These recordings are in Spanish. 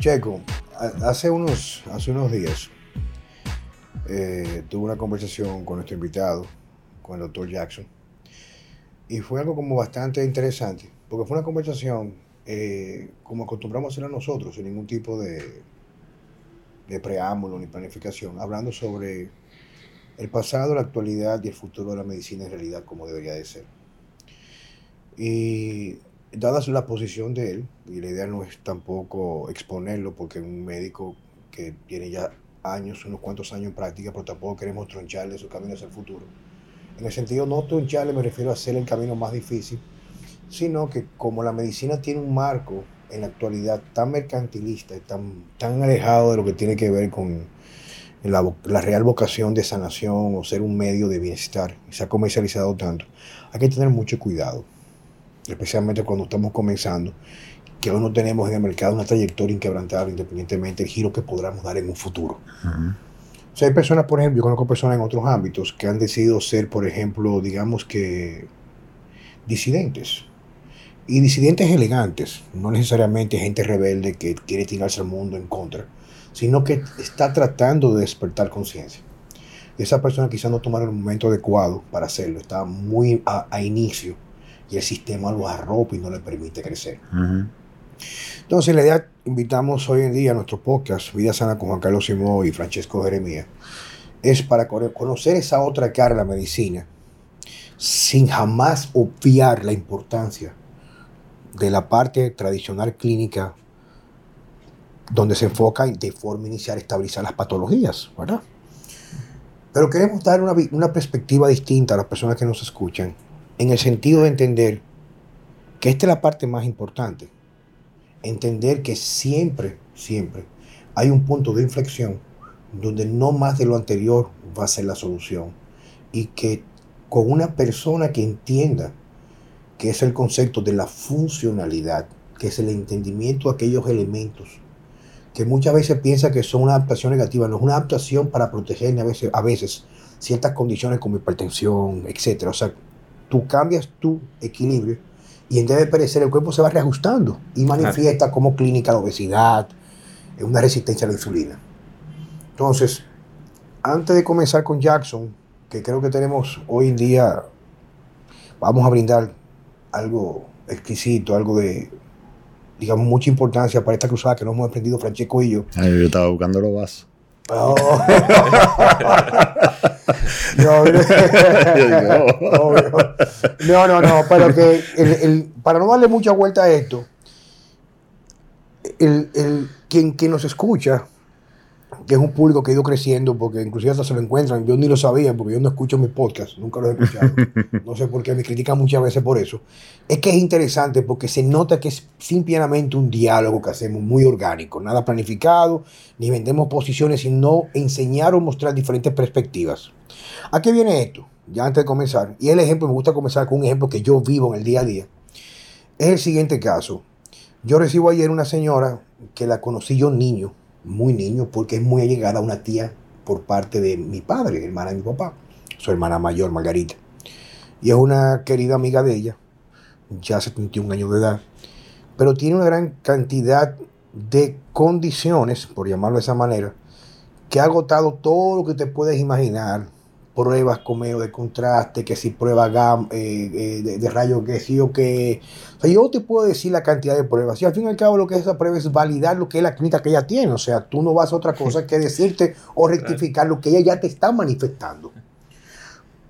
Checo, hace unos, hace unos días eh, tuve una conversación con nuestro invitado, con el doctor Jackson, y fue algo como bastante interesante, porque fue una conversación eh, como acostumbramos a hacer a nosotros, sin ningún tipo de, de preámbulo ni planificación, hablando sobre el pasado, la actualidad y el futuro de la medicina en realidad como debería de ser. Y dada la posición de él, y la idea no es tampoco exponerlo, porque es un médico que tiene ya años, unos cuantos años en práctica, pero tampoco queremos troncharle su camino hacia el futuro. En el sentido no troncharle me refiero a hacer el camino más difícil, sino que como la medicina tiene un marco en la actualidad tan mercantilista y tan, tan alejado de lo que tiene que ver con la, la real vocación de sanación o ser un medio de bienestar, y se ha comercializado tanto, hay que tener mucho cuidado especialmente cuando estamos comenzando, que hoy no tenemos en el mercado una trayectoria inquebrantable independientemente del giro que podamos dar en un futuro. O sea, hay personas, por ejemplo, yo conozco personas en otros ámbitos que han decidido ser, por ejemplo, digamos que disidentes. Y disidentes elegantes, no necesariamente gente rebelde que quiere tirarse al mundo en contra, sino que está tratando de despertar conciencia. Esa persona quizás no tomaron el momento adecuado para hacerlo, está muy a, a inicio y el sistema lo arropa y no le permite crecer. Entonces, la idea, invitamos hoy en día a nuestro podcast, Vida Sana con Juan Carlos Simón y Francesco Jeremía, es para conocer esa otra cara de la medicina, sin jamás obviar la importancia de la parte tradicional clínica donde se enfoca de forma inicial estabilizar las patologías, ¿verdad? Pero queremos dar una, una perspectiva distinta a las personas que nos escuchan en el sentido de entender que esta es la parte más importante. Entender que siempre, siempre hay un punto de inflexión donde no más de lo anterior va a ser la solución. Y que con una persona que entienda que es el concepto de la funcionalidad, que es el entendimiento de aquellos elementos que muchas veces piensa que son una adaptación negativa, no es una adaptación para proteger a veces, a veces ciertas condiciones como hipertensión, etc. O sea, tú cambias tu equilibrio y en vez de perecer el cuerpo se va reajustando y manifiesta como clínica de obesidad, una resistencia a la insulina. Entonces, antes de comenzar con Jackson, que creo que tenemos hoy en día, vamos a brindar algo exquisito, algo de, digamos, mucha importancia para esta cruzada que nos hemos aprendido Francesco y yo. yo estaba buscando los vasos. Oh. no, no, no, pero que el, para no darle mucha vuelta a esto, el, el, quien, quien nos escucha que es un público que ha ido creciendo, porque inclusive hasta se lo encuentran, yo ni lo sabía, porque yo no escucho mis podcasts, nunca los he escuchado, no sé por qué me critican muchas veces por eso, es que es interesante porque se nota que es simplemente un diálogo que hacemos muy orgánico, nada planificado, ni vendemos posiciones, sino enseñar o mostrar diferentes perspectivas. ¿A qué viene esto? Ya antes de comenzar, y el ejemplo, me gusta comenzar con un ejemplo que yo vivo en el día a día, es el siguiente caso. Yo recibo ayer una señora que la conocí yo niño, muy niño, porque es muy allegada a una tía por parte de mi padre, hermana de mi papá, su hermana mayor, Margarita. Y es una querida amiga de ella, ya 71 años de edad, pero tiene una gran cantidad de condiciones, por llamarlo de esa manera, que ha agotado todo lo que te puedes imaginar pruebas como de contraste, que si prueba GAM, eh, eh, de, de, rayos que sí o que... O sea, yo te puedo decir la cantidad de pruebas. Y al fin y al cabo lo que es esa prueba es validar lo que es la clínica que ella tiene. O sea, tú no vas a otra cosa que decirte o rectificar lo que ella ya te está manifestando.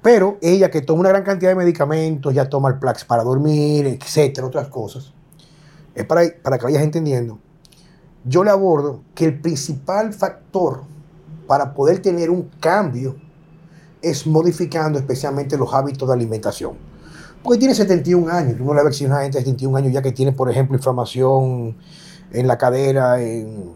Pero ella que toma una gran cantidad de medicamentos, ya toma el Plax para dormir, etcétera, otras cosas. Es para, para que vayas entendiendo. Yo le abordo que el principal factor para poder tener un cambio es modificando especialmente los hábitos de alimentación. Porque tiene 71 años, tú no le ves a una gente de 71 años ya que tiene, por ejemplo, inflamación en la cadera, en,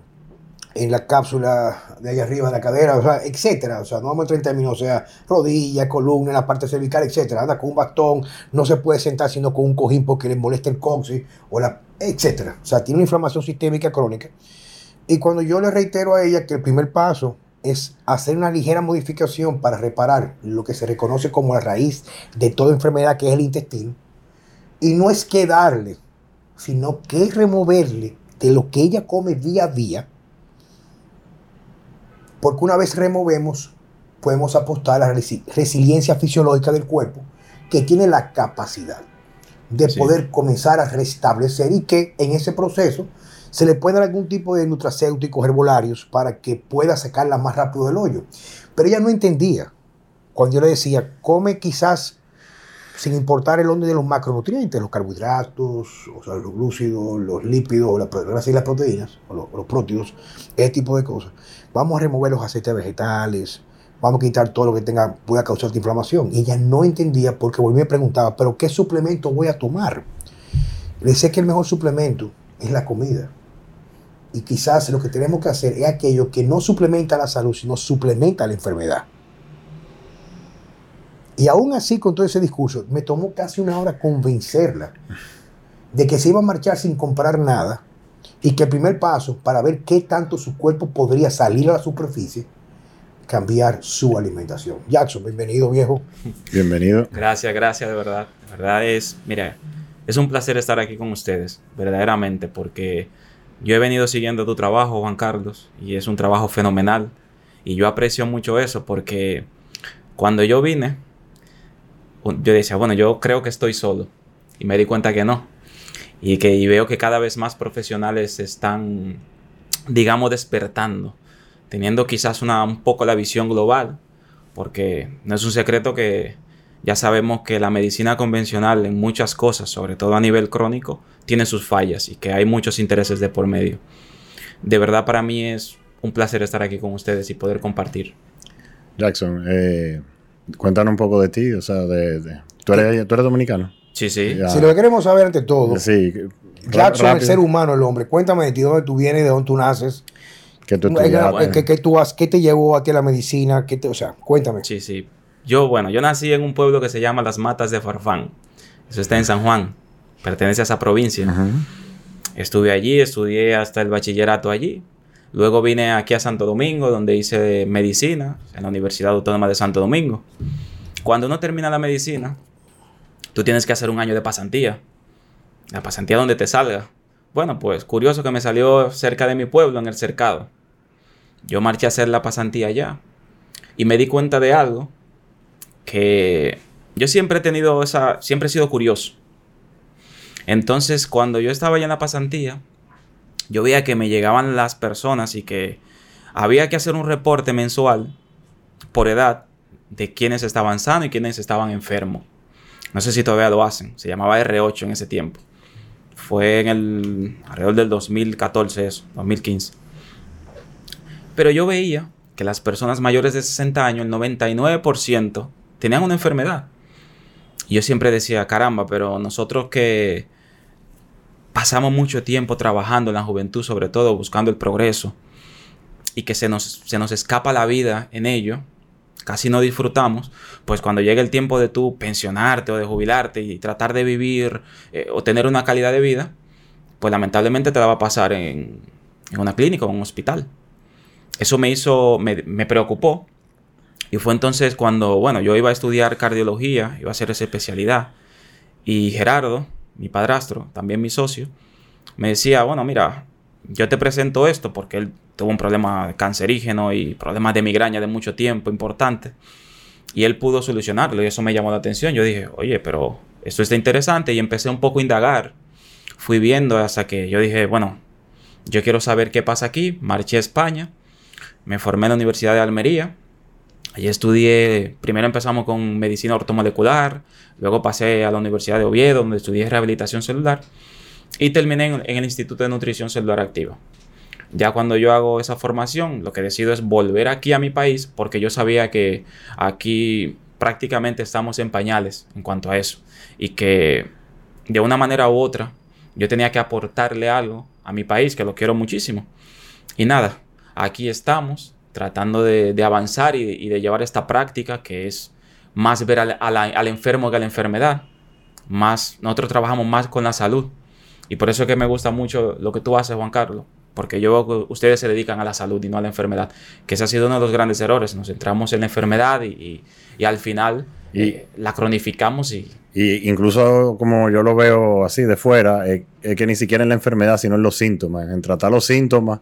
en la cápsula de allá arriba de la cadera, o etcétera. O sea, no vamos a 30 minutos, o sea, rodilla, columna, la parte cervical, etcétera. Anda con un bastón, no se puede sentar sino con un cojín porque le molesta el coxis, o la, etcétera. O sea, tiene una inflamación sistémica crónica. Y cuando yo le reitero a ella que el primer paso es hacer una ligera modificación para reparar lo que se reconoce como la raíz de toda enfermedad, que es el intestino. Y no es que darle, sino que es removerle de lo que ella come día a día, porque una vez removemos, podemos apostar a la resiliencia fisiológica del cuerpo, que tiene la capacidad de poder comenzar a restablecer y que en ese proceso se le puede dar algún tipo de nutracéuticos herbolarios para que pueda sacarla más rápido del hoyo. Pero ella no entendía cuando yo le decía, come quizás sin importar el orden de los macronutrientes, los carbohidratos, los glúcidos, los lípidos, las grasas y las proteínas, o los, los prótidos, ese tipo de cosas. Vamos a remover los aceites vegetales, vamos a quitar todo lo que tenga, pueda causar inflamación. Y ella no entendía porque volví me preguntaba, ¿pero qué suplemento voy a tomar? Le decía que el mejor suplemento es la comida. Y quizás lo que tenemos que hacer es aquello que no suplementa la salud, sino suplementa la enfermedad. Y aún así, con todo ese discurso, me tomó casi una hora convencerla de que se iba a marchar sin comprar nada y que el primer paso para ver qué tanto su cuerpo podría salir a la superficie, cambiar su alimentación. Jackson, bienvenido viejo. Bienvenido. Gracias, gracias de verdad. De verdad es, mira, es un placer estar aquí con ustedes, verdaderamente, porque yo he venido siguiendo tu trabajo, Juan Carlos, y es un trabajo fenomenal. Y yo aprecio mucho eso porque cuando yo vine, yo decía, bueno, yo creo que estoy solo. Y me di cuenta que no. Y que veo que cada vez más profesionales están, digamos, despertando. Teniendo quizás una, un poco la visión global. Porque no es un secreto que ya sabemos que la medicina convencional en muchas cosas, sobre todo a nivel crónico, tiene sus fallas y que hay muchos intereses de por medio. De verdad para mí es un placer estar aquí con ustedes y poder compartir. Jackson, eh, cuéntanos un poco de ti, o sea, de, ¿tú, eres, dominicano. Sí, sí. Si lo que queremos saber ante todo, sí, Jackson, el ser humano, el hombre, cuéntame de ti, dónde tú vienes, de dónde tú naces. ¿Qué, tú ¿Qué, tú has, ¿Qué te llevó a ti a la medicina? ¿Qué te, o sea, cuéntame. Sí, sí. Yo, bueno, yo nací en un pueblo que se llama Las Matas de Farfán. Eso está en San Juan pertenece a esa provincia. Estuve allí, estudié hasta el bachillerato allí. Luego vine aquí a Santo Domingo, donde hice medicina en la Universidad Autónoma de Santo Domingo. Cuando uno termina la medicina, tú tienes que hacer un año de pasantía. La pasantía donde te salga. Bueno, pues curioso que me salió cerca de mi pueblo, en el cercado. Yo marché a hacer la pasantía allá. Y me di cuenta de algo que yo siempre he tenido esa, siempre he sido curioso. Entonces, cuando yo estaba ya en la pasantía, yo veía que me llegaban las personas y que había que hacer un reporte mensual por edad de quiénes estaban sanos y quiénes estaban enfermos. No sé si todavía lo hacen. Se llamaba R8 en ese tiempo. Fue en el alrededor del 2014 eso, 2015. Pero yo veía que las personas mayores de 60 años, el 99%, tenían una enfermedad. Y yo siempre decía, caramba, pero nosotros que pasamos mucho tiempo trabajando en la juventud, sobre todo buscando el progreso, y que se nos, se nos escapa la vida en ello, casi no disfrutamos, pues cuando llega el tiempo de tú pensionarte o de jubilarte y tratar de vivir eh, o tener una calidad de vida, pues lamentablemente te la va a pasar en, en una clínica o en un hospital. Eso me hizo, me, me, preocupó. Y fue entonces cuando, bueno, yo iba a estudiar cardiología, iba a hacer esa especialidad. Y Gerardo, mi padrastro, también mi socio, me decía, bueno, mira, yo te presento esto porque él tuvo un problema cancerígeno y problemas de migraña de mucho tiempo importante. Y él pudo solucionarlo y eso me llamó la atención. Yo dije, oye, pero esto está interesante y empecé un poco a indagar. Fui viendo hasta que yo dije, bueno, yo quiero saber qué pasa aquí. Marché a España, me formé en la Universidad de Almería Allí estudié, primero empezamos con medicina ortomolecular, luego pasé a la Universidad de Oviedo, donde estudié rehabilitación celular, y terminé en, el Instituto de Nutrición Celular Activa. Ya cuando yo hago esa formación, lo que decido es volver aquí a mi país, porque yo sabía que aquí prácticamente estamos en pañales en cuanto a eso, y que de una manera u otra yo tenía que aportarle algo a mi país, que lo quiero muchísimo. Y nada, aquí estamos tratando de, avanzar y, de llevar esta práctica que es más ver al, enfermo que a la enfermedad. Más, nosotros trabajamos más con la salud. Y por eso es que me gusta mucho lo que tú haces, Juan Carlos. porque yo veo que ustedes se dedican a la salud y no a la enfermedad, que ese ha sido uno de los grandes errores. Nos centramos en la enfermedad y, y, al final eh, la cronificamos y... y... incluso como yo lo veo así de fuera, es, que ni siquiera en la enfermedad, sino en los síntomas, en tratar los síntomas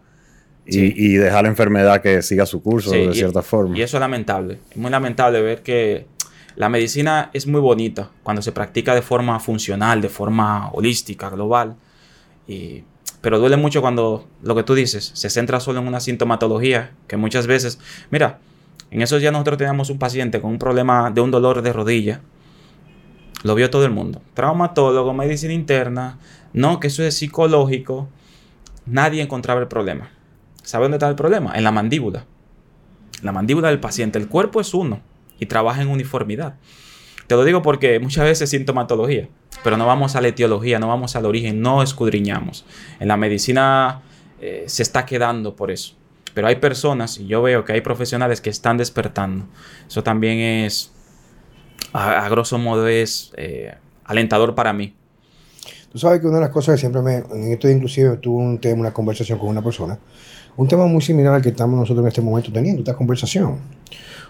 y, dejar la enfermedad que siga su curso de cierta forma. Y eso es lamentable, es muy lamentable ver que la medicina es muy bonita cuando se practica de forma funcional, de forma holística, global, y pero duele mucho cuando lo que tú dices se centra solo en una sintomatología que muchas veces, mira, en esos días nosotros teníamos un paciente con un problema de un dolor de rodilla. Lo vio todo el mundo. Traumatólogo, medicina interna, no, que eso es psicológico. Nadie encontraba el problema. ¿Sabe dónde está el problema? En la mandíbula. La mandíbula del paciente. El cuerpo es uno y trabaja en uniformidad. Te lo digo porque muchas veces es sintomatología pero no vamos a la etiología, no vamos al origen, no escudriñamos. En la medicina eh, se está quedando por eso. Pero hay personas, y yo veo que hay profesionales que están despertando. Eso también es, a, grosso modo, es eh, alentador para mí. Tú sabes que una de las cosas que siempre me... En esto inclusive tuve un tema, una conversación con una persona. Un tema muy similar al que estamos nosotros en este momento teniendo, esta conversación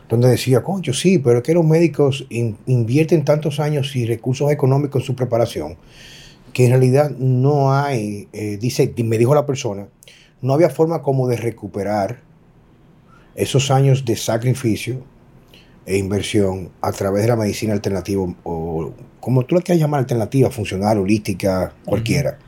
donde decía, concho, sí, pero es que los médicos invierten tantos años y recursos económicos en su preparación, que en realidad no hay, eh, dice, me dijo la persona, no había forma como de recuperar esos años de sacrificio e inversión a través de la medicina alternativa, o como tú la quieras llamar alternativa, funcional, holística, cualquiera.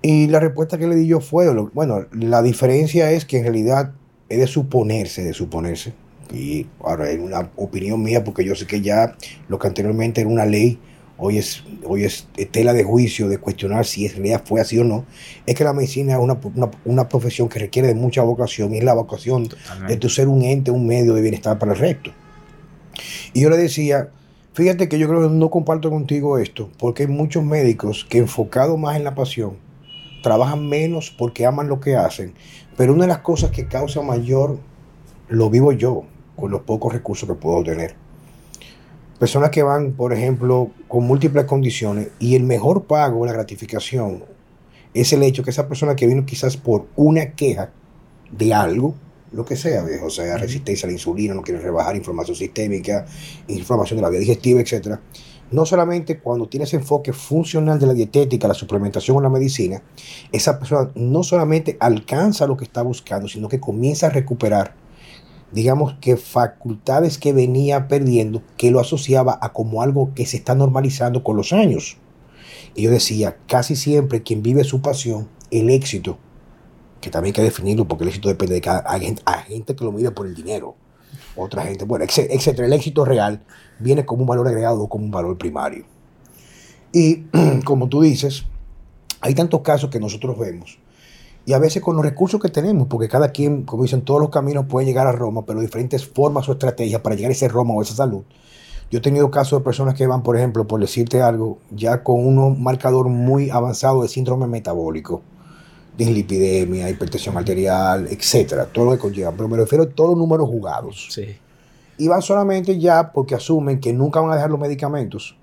Y la respuesta que le di yo fue, bueno, la diferencia es que en realidad es de suponerse, de suponerse, y ahora es una opinión mía porque yo sé que ya lo que anteriormente era una ley, hoy es, hoy es tela de juicio de cuestionar si en realidad fue así o no, es que la medicina es una, una, profesión que requiere de mucha vocación y es la vocación de tu ser un ente, un medio de bienestar para el resto. Y yo le decía, fíjate que yo creo que no comparto contigo esto, porque hay muchos médicos que enfocados más en la pasión, trabajan menos porque aman lo que hacen, pero una de las cosas que causa mayor, lo vivo yo, con los pocos recursos que puedo tener. Personas que van, por ejemplo, con múltiples condiciones y el mejor pago, la gratificación, es el hecho que esa persona que vino quizás por una queja de algo, lo que sea, o sea, resistencia a la insulina, no quiere rebajar inflamación sistémica, inflamación de la vía digestiva, etc. No solamente cuando tienes enfoque funcional de la dietética, la suplementación o la medicina, esa persona no solamente alcanza lo que está buscando, sino que comienza a recuperar digamos que facultades que venía perdiendo, que lo asociaba a como algo que se está normalizando con los años. Y yo decía, casi siempre quien vive su pasión, el éxito, que también hay que definirlo porque el éxito depende de cada gente, gente que lo mide por el dinero, otra gente, bueno, etcétera. El éxito real viene como un valor agregado o como un valor primario. Y como tú dices, hay tantos casos que nosotros vemos y a veces con los recursos que tenemos, porque cada quien, como dicen, todos los caminos pueden llegar a Roma, pero diferentes formas o estrategias para llegar a ese Roma o esa salud. Yo he tenido casos de personas que van, por ejemplo, por decirte algo, ya con un marcador muy avanzado de síndrome metabólico, dislipidemia, hipertensión arterial, etcétera, todo lo que conlleva. Pero me refiero a todos los números jugados. Sí. Y van solamente ya porque asumen que nunca van a dejar los medicamentos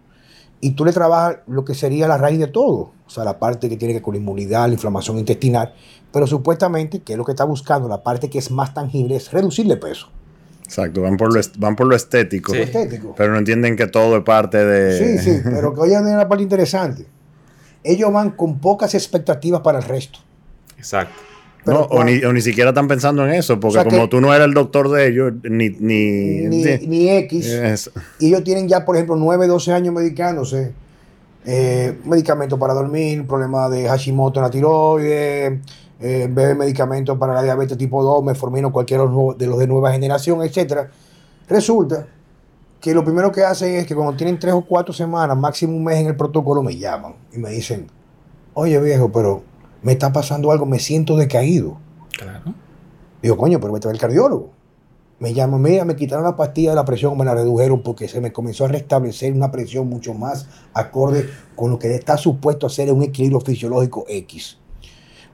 y tú le trabajas lo que sería la raíz de todo, o sea, la parte que tiene que ver con la inmunidad, la inflamación intestinal, pero supuestamente, que es lo que está buscando, la parte que es más tangible, es reducirle peso. Exacto, van por lo, van por lo estético, Pero no entienden que todo es parte de... Sí, sí, pero que oigan una parte interesante. Ellos van con pocas expectativas para el resto. Exacto no, o, ni, o, ni, siquiera están pensando en eso, porque como tú no eres el doctor de ellos, ni... Ni, ni, X. Y ellos tienen ya, por ejemplo, 9, 12 años medicándose. Eh, medicamentos para dormir, problemas de Hashimoto en la tiroides, eh, bebe medicamentos para la diabetes tipo 2, meformino, cualquiera de los de nueva generación, etc. Resulta que lo primero que hacen es que cuando tienen 3 o 4 semanas, máximo un mes en el protocolo, me llaman y me dicen, oye viejo, pero me está pasando algo, me siento decaído. Claro. Digo, coño, pero vete al cardiólogo. Me llaman, mira, me quitaron la pastilla de la presión, me la redujeron porque se me comenzó a restablecer una presión mucho más acorde con lo que está supuesto a ser un equilibrio fisiológico X.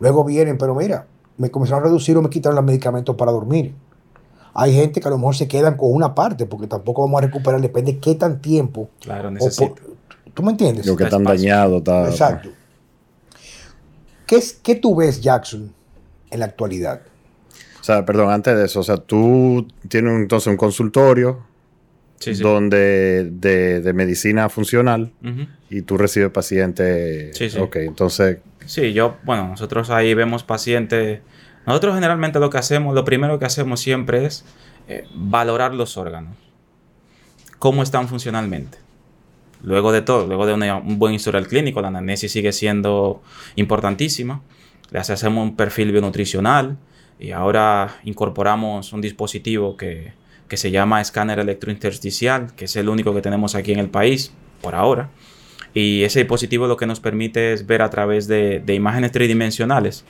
Luego vienen, pero mira, me comenzaron a reducir o me quitaron los medicamentos para dormir. Hay gente que a lo mejor se quedan con una parte porque tampoco vamos a recuperar, depende de qué tan tiempo. Claro, necesito. ¿Tú me entiendes? Lo que tan dañado está. Exacto. ¿Qué, tú ves, Jackson, en la actualidad. O sea, perdón, antes de eso, o sea, tú tienes entonces un consultorio donde de, medicina funcional y tú recibes pacientes. Sí, sí. Ok, entonces. Sí, yo, bueno, nosotros ahí vemos pacientes. Nosotros generalmente lo que hacemos, lo primero que hacemos siempre es eh, valorar los órganos. Cómo están funcionalmente. Luego de todo, luego de un buen historial clínico, la anamnesis sigue siendo importantísima. Le hacemos un perfil bionutricional y ahora incorporamos un dispositivo que, que se llama escáner electrointersticial, que es el único que tenemos aquí en el país por ahora. Y ese dispositivo lo que nos permite es ver a través de, imágenes tridimensionales.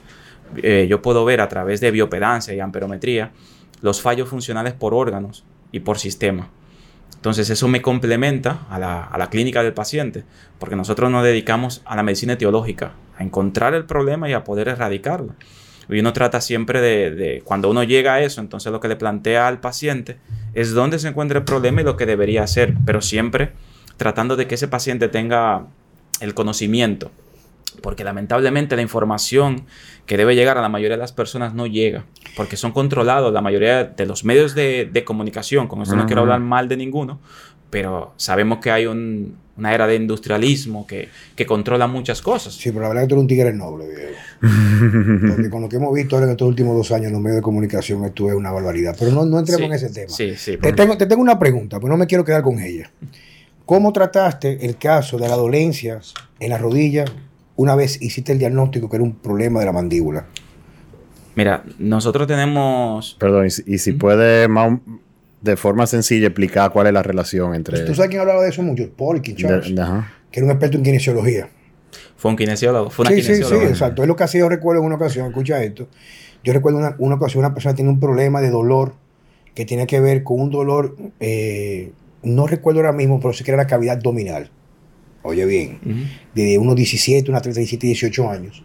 Eh, yo puedo ver a través de biopedancia y amperometría los fallos funcionales por órganos y por sistema. Entonces eso me complementa a la, a la, clínica del paciente, porque nosotros nos dedicamos a la medicina etiológica, a encontrar el problema y a poder erradicarlo. Y uno trata siempre de, cuando uno llega a eso, entonces lo que le plantea al paciente es dónde se encuentra el problema y lo que debería hacer, pero siempre tratando de que ese paciente tenga el conocimiento, porque lamentablemente la información que debe llegar a la mayoría de las personas no llega, porque son controlados la mayoría de los medios de, comunicación, con esto no quiero hablar mal de ninguno, pero sabemos que hay una era de industrialismo que, controla muchas cosas. Sí, pero la verdad es que tú eres un tigre noble, Diego. Porque con lo que hemos visto en estos últimos dos años en los medios de comunicación, esto es una barbaridad. Pero no, no entremos en ese tema. Sí, sí, te, tengo, te tengo una pregunta, pero no me quiero quedar con ella. ¿Cómo trataste el caso de la dolencia en la rodilla una vez hiciste el diagnóstico que era un problema de la mandíbula? Mira, nosotros tenemos... Perdón, y si, puede más de forma sencilla explicar cuál es la relación entre... ¿Tú sabes quién hablaba de eso mucho? Paul Charles, que era un experto en kinesiología. Fue un kinesiólogo, fue una sí, Sí, sí, exacto. Es lo que hacía, yo recuerdo en una ocasión, escucha esto, yo recuerdo una, una ocasión, una persona tiene un problema de dolor que tiene que ver con un dolor, eh, no recuerdo ahora mismo, pero sí que era la cavidad abdominal. Oye bien, de unos 17, unos 37, 18 años.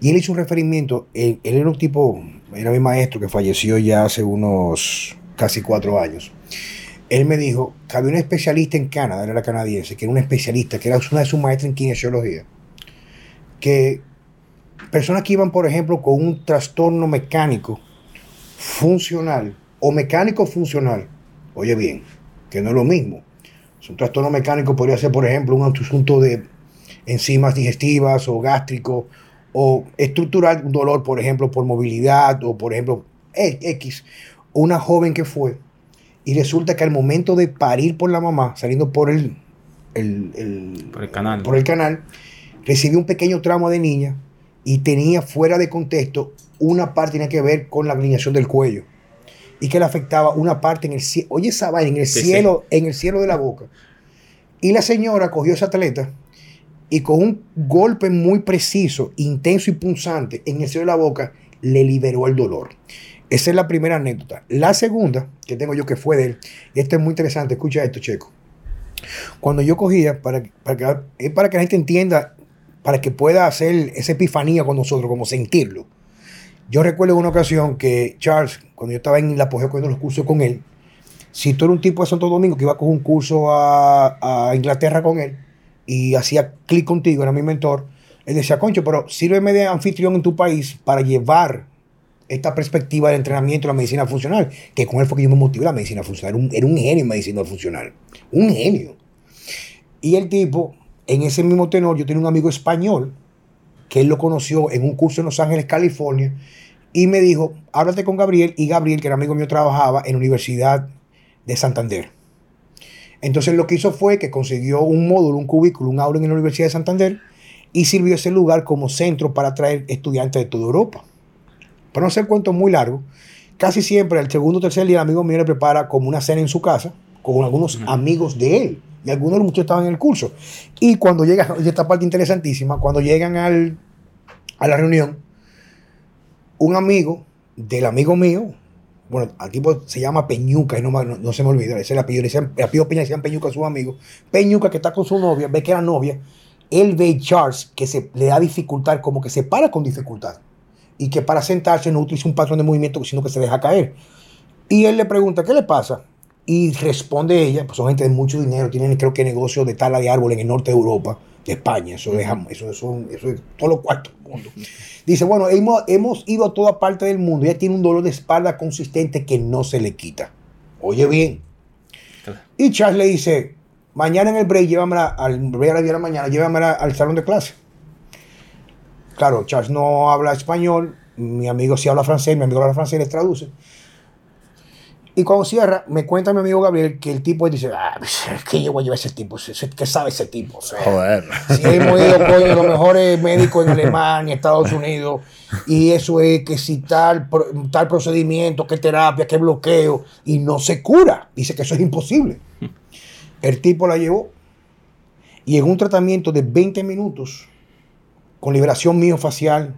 Y él hizo un referimiento, él, él era un tipo, era mi maestro que falleció ya hace unos casi cuatro años. Él me dijo que había un especialista en Canadá, era canadiense, que era un especialista, que era una de sus maestras en kinesiología, que personas que iban, por ejemplo, con un trastorno mecánico funcional o mecánico funcional, oye bien, que no es lo mismo. Un trastorno mecánico podría ser, por ejemplo, un asunto de enzimas digestivas o gástrico o estructural, un dolor, por ejemplo, por movilidad o, por ejemplo, X una joven que fue y resulta que al momento de parir por la mamá, saliendo por el, por el canal, por el canal recibió un pequeño trauma de niña y tenía fuera de contexto una parte que tenía que ver con la alineación del cuello y que le afectaba una parte en el cielo, oye esa vaina, en el cielo, en el cielo de la boca. Y la señora cogió esa atleta y con un golpe muy preciso, intenso y punzante en el cielo de la boca, le liberó el dolor. Esa es la primera anécdota. La segunda que tengo yo que fue de él, y esto es muy interesante, escucha esto, Checo. Cuando yo cogía, para, para, que, es para que la gente entienda, para que pueda hacer esa epifanía con nosotros, como sentirlo. Yo recuerdo una ocasión que Charles, cuando yo estaba en la apogeo cogiendo los cursos con él, si tú eres un tipo de Santo Domingo que iba con un curso a, Inglaterra con él y hacía clic contigo, era mi mentor, él decía, concho, pero sírveme de anfitrión en tu país para llevar esta perspectiva del entrenamiento de la medicina funcional, que con él fue que yo me motivé la medicina funcional. Era un, era un genio en medicina funcional. Un genio. Y el tipo, en ese mismo tenor, yo tenía un amigo español que él lo conoció en un curso en Los Ángeles, California, y me dijo, háblate con Gabriel, y Gabriel, que era amigo mío, trabajaba en la Universidad de Santander. Entonces lo que hizo fue que consiguió un módulo, un cubículo, un aula en la Universidad de Santander, y sirvió ese lugar como centro para atraer estudiantes de toda Europa. Para no hacer cuento muy largo, casi siempre el segundo o tercer día el amigo mío le prepara como una cena en su casa con algunos amigos de él. Y algunos de los muchachos estaban en el curso. Y cuando llegan, y esta parte interesantísima, cuando llegan al, a la reunión, un amigo del amigo mío, bueno, al tipo se llama Peñuca, y no, no, se me olvida, ese es el apellido, el apellido Peña, decían Peñuca a su amigo. Peñuca que está con su novia, ve que era novia, él ve Charles que se le da dificultad, como que se para con dificultad y que para sentarse no utiliza un patrón de movimiento, sino que se deja caer. Y él le pregunta, ¿qué le pasa? Y responde ella, pues son gente de mucho dinero, tienen creo que negocios de tala de árbol en el norte de Europa, de España. Eso, deja, eso, eso, eso es todo lo cuarto del mundo. Dice, bueno, hemos, hemos ido a toda parte del mundo. Ella tiene un dolor de espalda consistente que no se le quita. Oye bien. Y Charles le dice, mañana en el break, llévamela al break a las 10 de la mañana, llévamela al salón de clase. Claro, Charles no habla español, mi amigo sí habla francés, mi amigo habla francés les traduce. Y cuando cierra, me cuenta mi amigo Gabriel que el tipo dice, ah, ¿qué yo voy a llevar ese tipo? ¿Qué sabe ese tipo? Joder. Si hemos ido con los mejores médicos en Alemania, Estados Unidos, y eso es que si tal, tal procedimiento, qué terapia, qué bloqueo, y no se cura. Dice que eso es imposible. El tipo la llevó y en un tratamiento de 20 minutos, con liberación miofacial,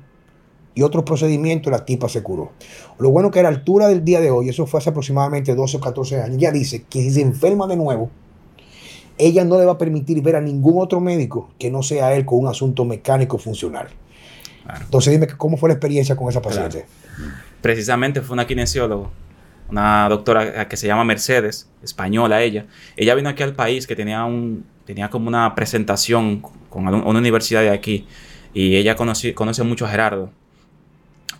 y otros procedimientos, la tipa se curó. Lo bueno que a la altura del día de hoy, eso fue hace aproximadamente 12 o 14 años, ya dice que si se enferma de nuevo, ella no le va a permitir ver a ningún otro médico que no sea él con un asunto mecánico funcional. Entonces dime cómo fue la experiencia con esa paciente. Precisamente fue una kinesióloga, una doctora que se llama Mercedes, española ella. Ella vino aquí al país que tenía un tenía como una presentación con una universidad de aquí y ella conoce, conoce mucho a Gerardo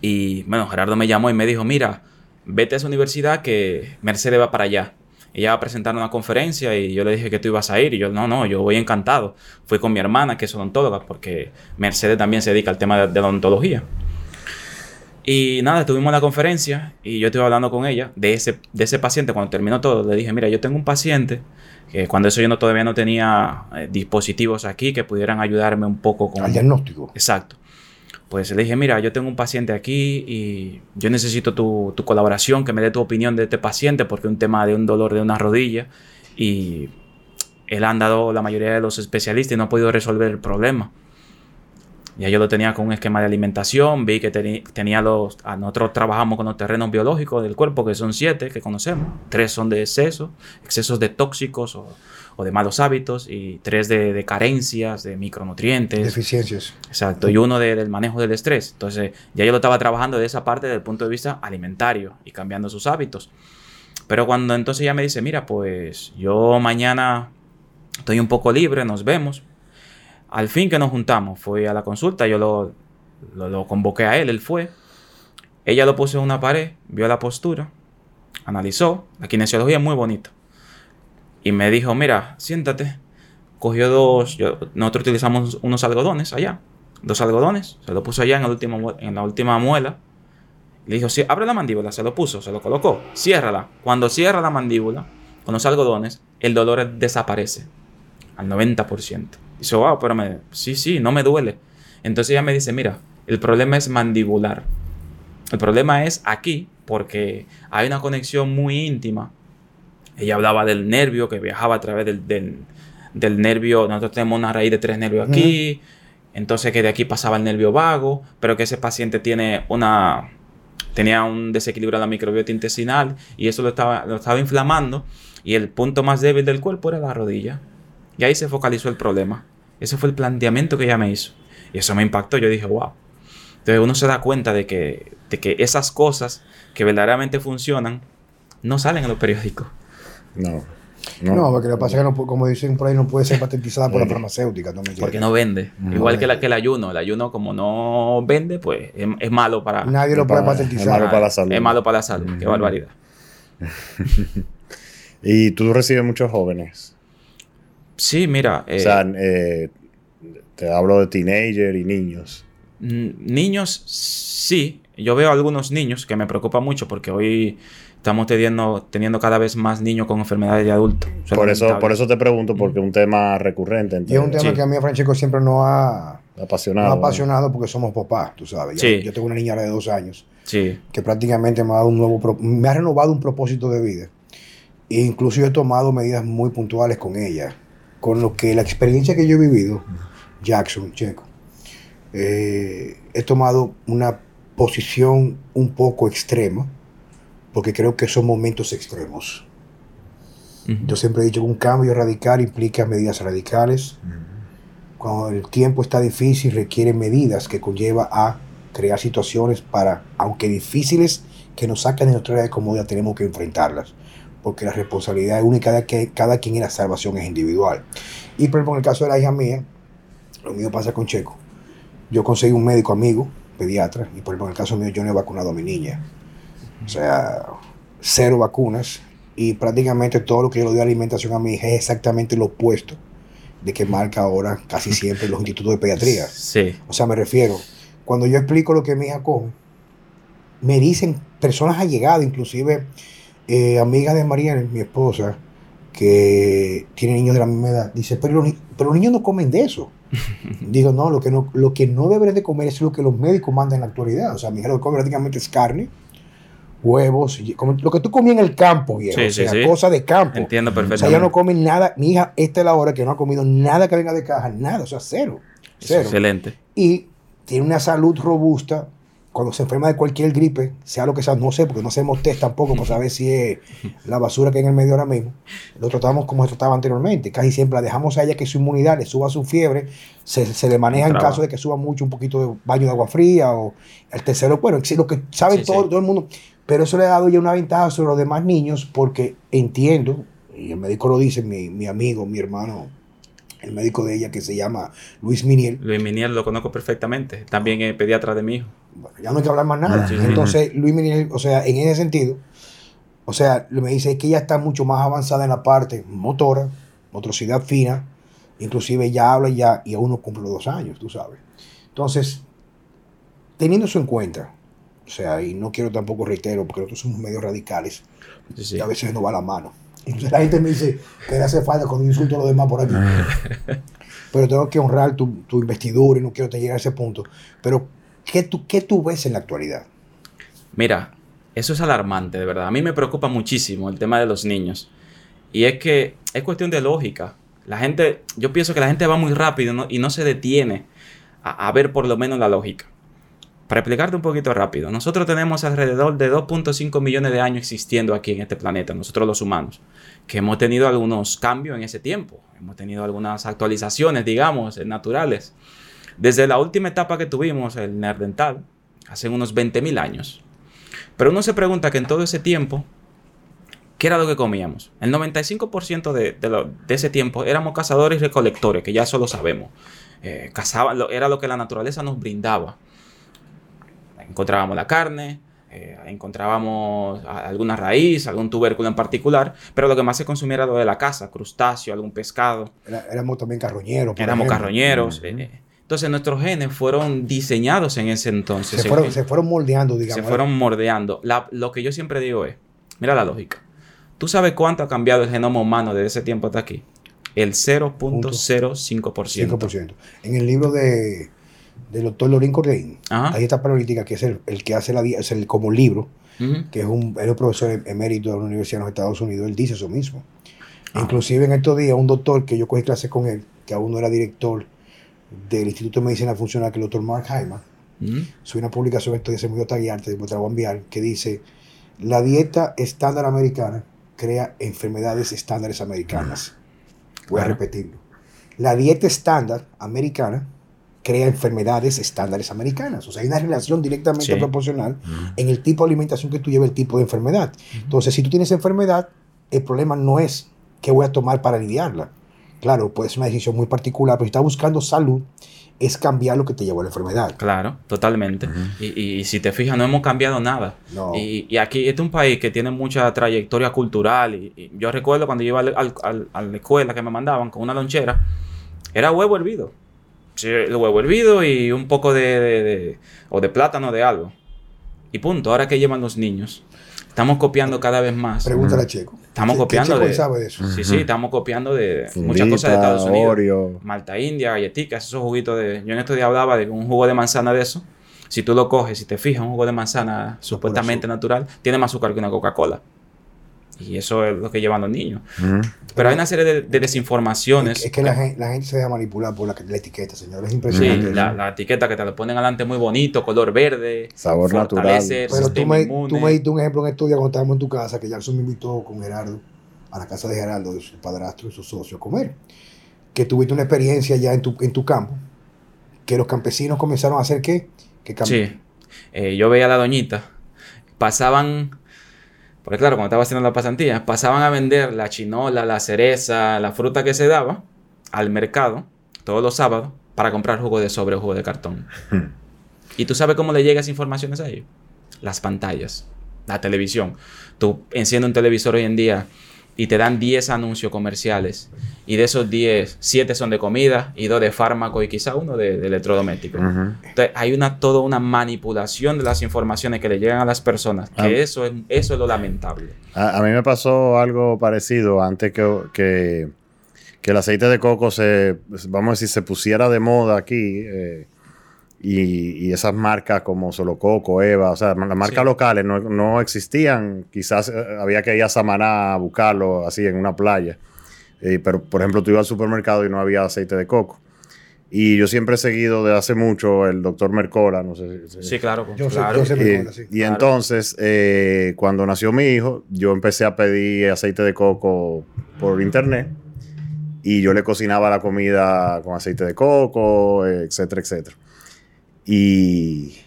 y bueno, Gerardo me llamó y me dijo, mira, vete a esa universidad que Mercedes va para allá. Ella va a presentar una conferencia y yo le dije que tú ibas a ir y yo, no, no, yo voy encantado. Fui con mi hermana, que es odontóloga, porque Mercedes también se dedica al tema de, la odontología. Y nada, tuvimos la conferencia y yo estuve hablando con ella de ese, de ese paciente. Cuando terminó todo, le dije, mira, yo tengo un paciente que cuando eso yo no, todavía no tenía eh, dispositivos aquí que pudieran ayudarme un poco con... el diagnóstico. Exacto pues le dije, mira, yo tengo un paciente aquí y yo necesito tu, colaboración, que me dé tu opinión de este paciente porque es un tema de un dolor de una rodilla y él ha andado la mayoría de los especialistas y no ha podido resolver el problema. Ya yo lo tenía con un esquema de alimentación, vi que tenía los... nosotros trabajamos con los terrenos biológicos del cuerpo, que son siete que conocemos. Tres son de exceso, excesos de tóxicos o o de malos hábitos y tres de, carencias, de micronutrientes. Deficiencias. Exacto, y uno del manejo del estrés. Entonces, ya yo lo estaba trabajando de esa parte desde el punto de vista alimentario y cambiando sus hábitos. Pero cuando entonces ella me dice, mira, pues yo mañana estoy un poco libre, nos vemos. Al fin que nos juntamos, fui a la consulta, yo lo, lo, convoqué a él, él fue. Ella lo puso en una pared, vio la postura, analizó. La kinesiología es muy bonita y me dijo, mira, siéntate. Cogió dos, nosotros utilizamos unos algodones allá, dos algodones, se lo puso allá en, en la última muela. Le dijo, sí, abre la mandíbula, se lo puso, se lo colocó, ciérrala. Cuando cierra la mandíbula con los algodones, el dolor desaparece al 90%. Dice, wow, pero me, sí, sí, no me duele. Entonces ella me dice, mira, el problema es mandibular. El problema es aquí, porque hay una conexión muy íntima ella hablaba del nervio que viajaba a través del, nervio. Nosotros tenemos una raíz de tres nervios aquí. Entonces que de aquí pasaba el nervio vago, pero que ese paciente tiene una tenía un desequilibrio de la microbiota intestinal y eso lo estaba, lo estaba inflamando y el punto más débil del cuerpo era la rodilla. Y ahí se focalizó el problema. Ese fue el planteamiento que ella me hizo. Y eso me impactó. Yo dije, wow. Entonces uno se da cuenta de que, de que esas cosas que verdaderamente funcionan no salen en los periódicos. No. No, porque lo que pasa es que, no, como dicen por ahí, no puede ser patentizada por la farmacéutica. porque no vende. Igual que, la, que el ayuno. El ayuno, como no vende, pues es, malo para. Nadie lo puede patentizar. Es malo para la salud. Es malo para la salud. Qué barbaridad. ¿Y tú recibes muchos jóvenes? Sí, mira. o sea, eh, te hablo de teenager y niños. Niños, sí. Yo veo algunos niños que me preocupa mucho porque hoy estamos teniendo, teniendo cada vez más niños con enfermedades de adultos. Por eso, por eso te pregunto, porque es un tema recurrente. Y es un tema que a mí, Francisco, siempre nos ha apasionado. apasionado porque somos papás, tú sabes. Yo, tengo una niña de dos años sí. que prácticamente me ha, dado un nuevo, me ha renovado un propósito de vida. E incluso he tomado medidas muy puntuales con ella. Con lo que la experiencia que yo he vivido, Jackson, Checo, eh, he tomado una posición un poco extrema porque creo que son momentos extremos. Yo siempre he dicho que un cambio radical implica medidas radicales. Cuando el tiempo está difícil, requiere medidas que conlleva a crear situaciones para, aunque difíciles, que nos saquen de nuestra área de comodidad, tenemos que enfrentarlas. Porque la responsabilidad única de que cada quien en la salvación es individual. Y por ejemplo, en el caso de la hija mía, Lo mío pasa con Checo. Yo conseguí un médico amigo, pediatra, y por ejemplo, en el caso mío yo no he vacunado a mi niña. O sea, cero vacunas. Y prácticamente todo lo que yo le doy alimentación a mi hija es exactamente lo opuesto de que marca ahora casi siempre los institutos de pediatría. Sí. O sea, me refiero, cuando yo explico lo que mi hija come, me dicen personas allegadas, inclusive eh, amigas de María, mi esposa, que tiene niños de la misma edad, dice, pero los, pero los niños no comen de eso. Digo, no, lo que no, lo que no deberían de comer es lo que los médicos mandan en la actualidad. O sea, mi hija lo que come prácticamente es carne, huevos, como lo que tú comías en el campo, viejo. Sí, o sea, sí, sí. cosa de campo. Entiendo O sea, perfectamente. ella no come nada. Mi hija, esta es la hora que no ha comido nada que venga de caja, nada, o sea, cero. Es Cero. Excelente. Y tiene una salud robusta. Cuando se enferma de cualquier gripe, sea lo que sea, no sé, porque no hacemos test tampoco para saber si es la basura que hay en el medio ahora mismo. Lo tratamos como se trataba anteriormente. Casi siempre la dejamos a ella que su inmunidad le suba su fiebre. Se, se le maneja en caso de que suba mucho un poquito de baño de agua fría o el tercero. Bueno, lo que saben Sí, todo, sí. todo el mundo. Pero eso le ha dado ya una ventaja sobre los demás niños porque entiendo, y el médico lo dice, mi, mi amigo, mi hermano, el médico de ella que se llama Luis Miniel, Luis Minier lo conozco perfectamente. También es pediatra de mi hijo. Bueno, ya no hay que hablar más nada. Sí, sí. Entonces, Luis Miniel, o sea, en ese sentido, o sea, me dice que ella está mucho más avanzada en la parte motora, motricidad fina, inclusive ya habla ya y aún no cumple los dos años, tú sabes. Entonces, teniendo eso en cuenta, o sea, y no quiero tampoco reitero, porque nosotros somos medio radicales, Sí, sí. y a veces nos va la mano. Entonces la gente me dice que le hace falta cuando insulto a los demás por aquí. Pero tengo que honrar tu, tu investidura y no quiero te llegar a ese punto. Pero, ¿qué tú, ¿qué tú ves en la actualidad? Mira, eso es alarmante, de verdad. A mí me preocupa muchísimo el tema de los niños. Y es que es cuestión de lógica. La gente, yo pienso que la gente va muy rápido ¿no? y no se detiene a, a ver por lo menos la lógica. Para explicarte un poquito rápido, nosotros tenemos alrededor de 2.5 millones de años existiendo aquí en este planeta, nosotros los humanos, que hemos tenido algunos cambios en ese tiempo, hemos tenido algunas actualizaciones, digamos, naturales. Desde la última etapa que tuvimos, el neandertal, hace unos 20.000 años. Pero uno se pregunta que en todo ese tiempo, ¿qué era lo que comíamos? El 95% de, de, lo- de ese tiempo éramos cazadores y recolectores, que ya eso lo sabemos. Eh, cazaban, lo- era lo que la naturaleza nos brindaba. Encontrábamos la carne, eh, encontrábamos alguna raíz, algún tubérculo en particular, pero lo que más se consumía era lo de la caza, crustáceo, algún pescado. Era- éramos también carroñeros. Éramos ejemplo. carroñeros. Ujú. eh, eh. Entonces nuestros genes fueron diseñados en ese entonces. Se en- fueron, se fueron moldeando, digamos. se fueron mordeando. La- lo que yo siempre digo es, mira la lógica. ¿Tú sabes cuánto ha cambiado el genoma humano desde ese tiempo hasta aquí? El 0.05%. 5%. En el libro de, del doctor Lorín Cordeín, Ajá. la dieta paleolítica, que es el, el que hace la es el como libro, que es un, es un profesor emérito de la Universidad de los Estados Unidos, él dice eso mismo. Ah. Inclusive en estos días, un doctor que yo cogí clase con él, que aún no era director del Instituto de Medicina Funcional, que el doctor Mark Hyman, Ujú. subí una publicación estos días, se me dio taguearte, te la voy a enviar, que dice, la dieta estándar americana crea enfermedades estándares americanas. Voy a repetirlo. La dieta estándar americana crea enfermedades estándares americanas. O sea, hay una relación directamente Sí. proporcional en el tipo de alimentación que tú llevas, el tipo de enfermedad. Entonces, si tú tienes enfermedad, el problema no es qué voy a tomar para aliviarla. Claro, puede ser una decisión muy particular, pero si estás buscando salud, es cambiar lo que te llevó a la enfermedad. Claro, totalmente. y, y- y si te fijas, no hemos cambiado nada. No. Y, y aquí este es un país que tiene mucha trayectoria cultural. Y, y yo recuerdo cuando yo iba al- al- al- a la escuela que me mandaban con una lonchera, era huevo hervido. Sí, el huevo hervido y un poco de, de- de- o de plátano de algo. Y punto. Ahora que llevan los niños, estamos copiando cada vez más. Pregúntale a Checo. Estamos ¿Qué- qué copiando de- sabe de eso? Sí, sí, estamos copiando de muchas cosas de Estados Unidos. Oreo. Malta India, galletitas, esos juguitos de... Yo en estos días hablaba de un jugo de manzana de eso. Si tú lo coges, si te fijas, un jugo de manzana supuestamente natural, tiene más azúcar que una Coca-Cola. Y eso es lo que llevan los niños. Pero hay una serie de, de desinformaciones. Es que la gente, la gente se deja manipular por la, la etiqueta, señor. Es Sí, impresionante. la, la etiqueta que te lo ponen adelante muy bonito, color verde. Sabor natural. Pero tú me, tú me diste un ejemplo en estos días cuando estábamos en tu casa, que Jackson me invitó con Gerardo a la casa de Gerardo, de su padrastro y su socio, a comer. Que tuviste una experiencia ya en tu, en tu campo, que los campesinos comenzaron a hacer qué? Que cam- Sí. Eh, yo veía a la doñita. Pasaban. Porque claro, cuando estaba haciendo la pasantía, pasaban a vender la chinola, la cereza, la fruta que se daba al mercado todos los sábados para comprar jugo de sobre o jugo de cartón. ¿Y tú sabes cómo le llega esa información a ellos? Las pantallas, la televisión. Tú enciendes un televisor hoy en día y te dan 10 anuncios comerciales y de esos 10, 7 son de comida y 2 de fármaco y quizá uno de, de electrodoméstico. Entonces hay una, toda una manipulación de las informaciones que le llegan a las personas, que ah. eso, es, eso es lo lamentable. A, mí me pasó algo parecido antes que, que, que, el aceite de coco se, vamos a decir, se pusiera de moda aquí. Eh, y, esas marcas como Solo Coco, Eva, o sea, las marcas locales no, existían. Quizás eh, había que ir a Samaná a buscarlo así en una playa. Eh, pero, por ejemplo, tú ibas al supermercado y no había aceite de coco. Y yo siempre he seguido desde hace mucho el doctor Mercola, no sé si... Sí, claro. Yo claro. y, entonces, eh, cuando nació mi hijo, yo empecé a pedir aceite de coco por internet. Y yo le cocinaba la comida con aceite de coco, etcétera, etcétera. Y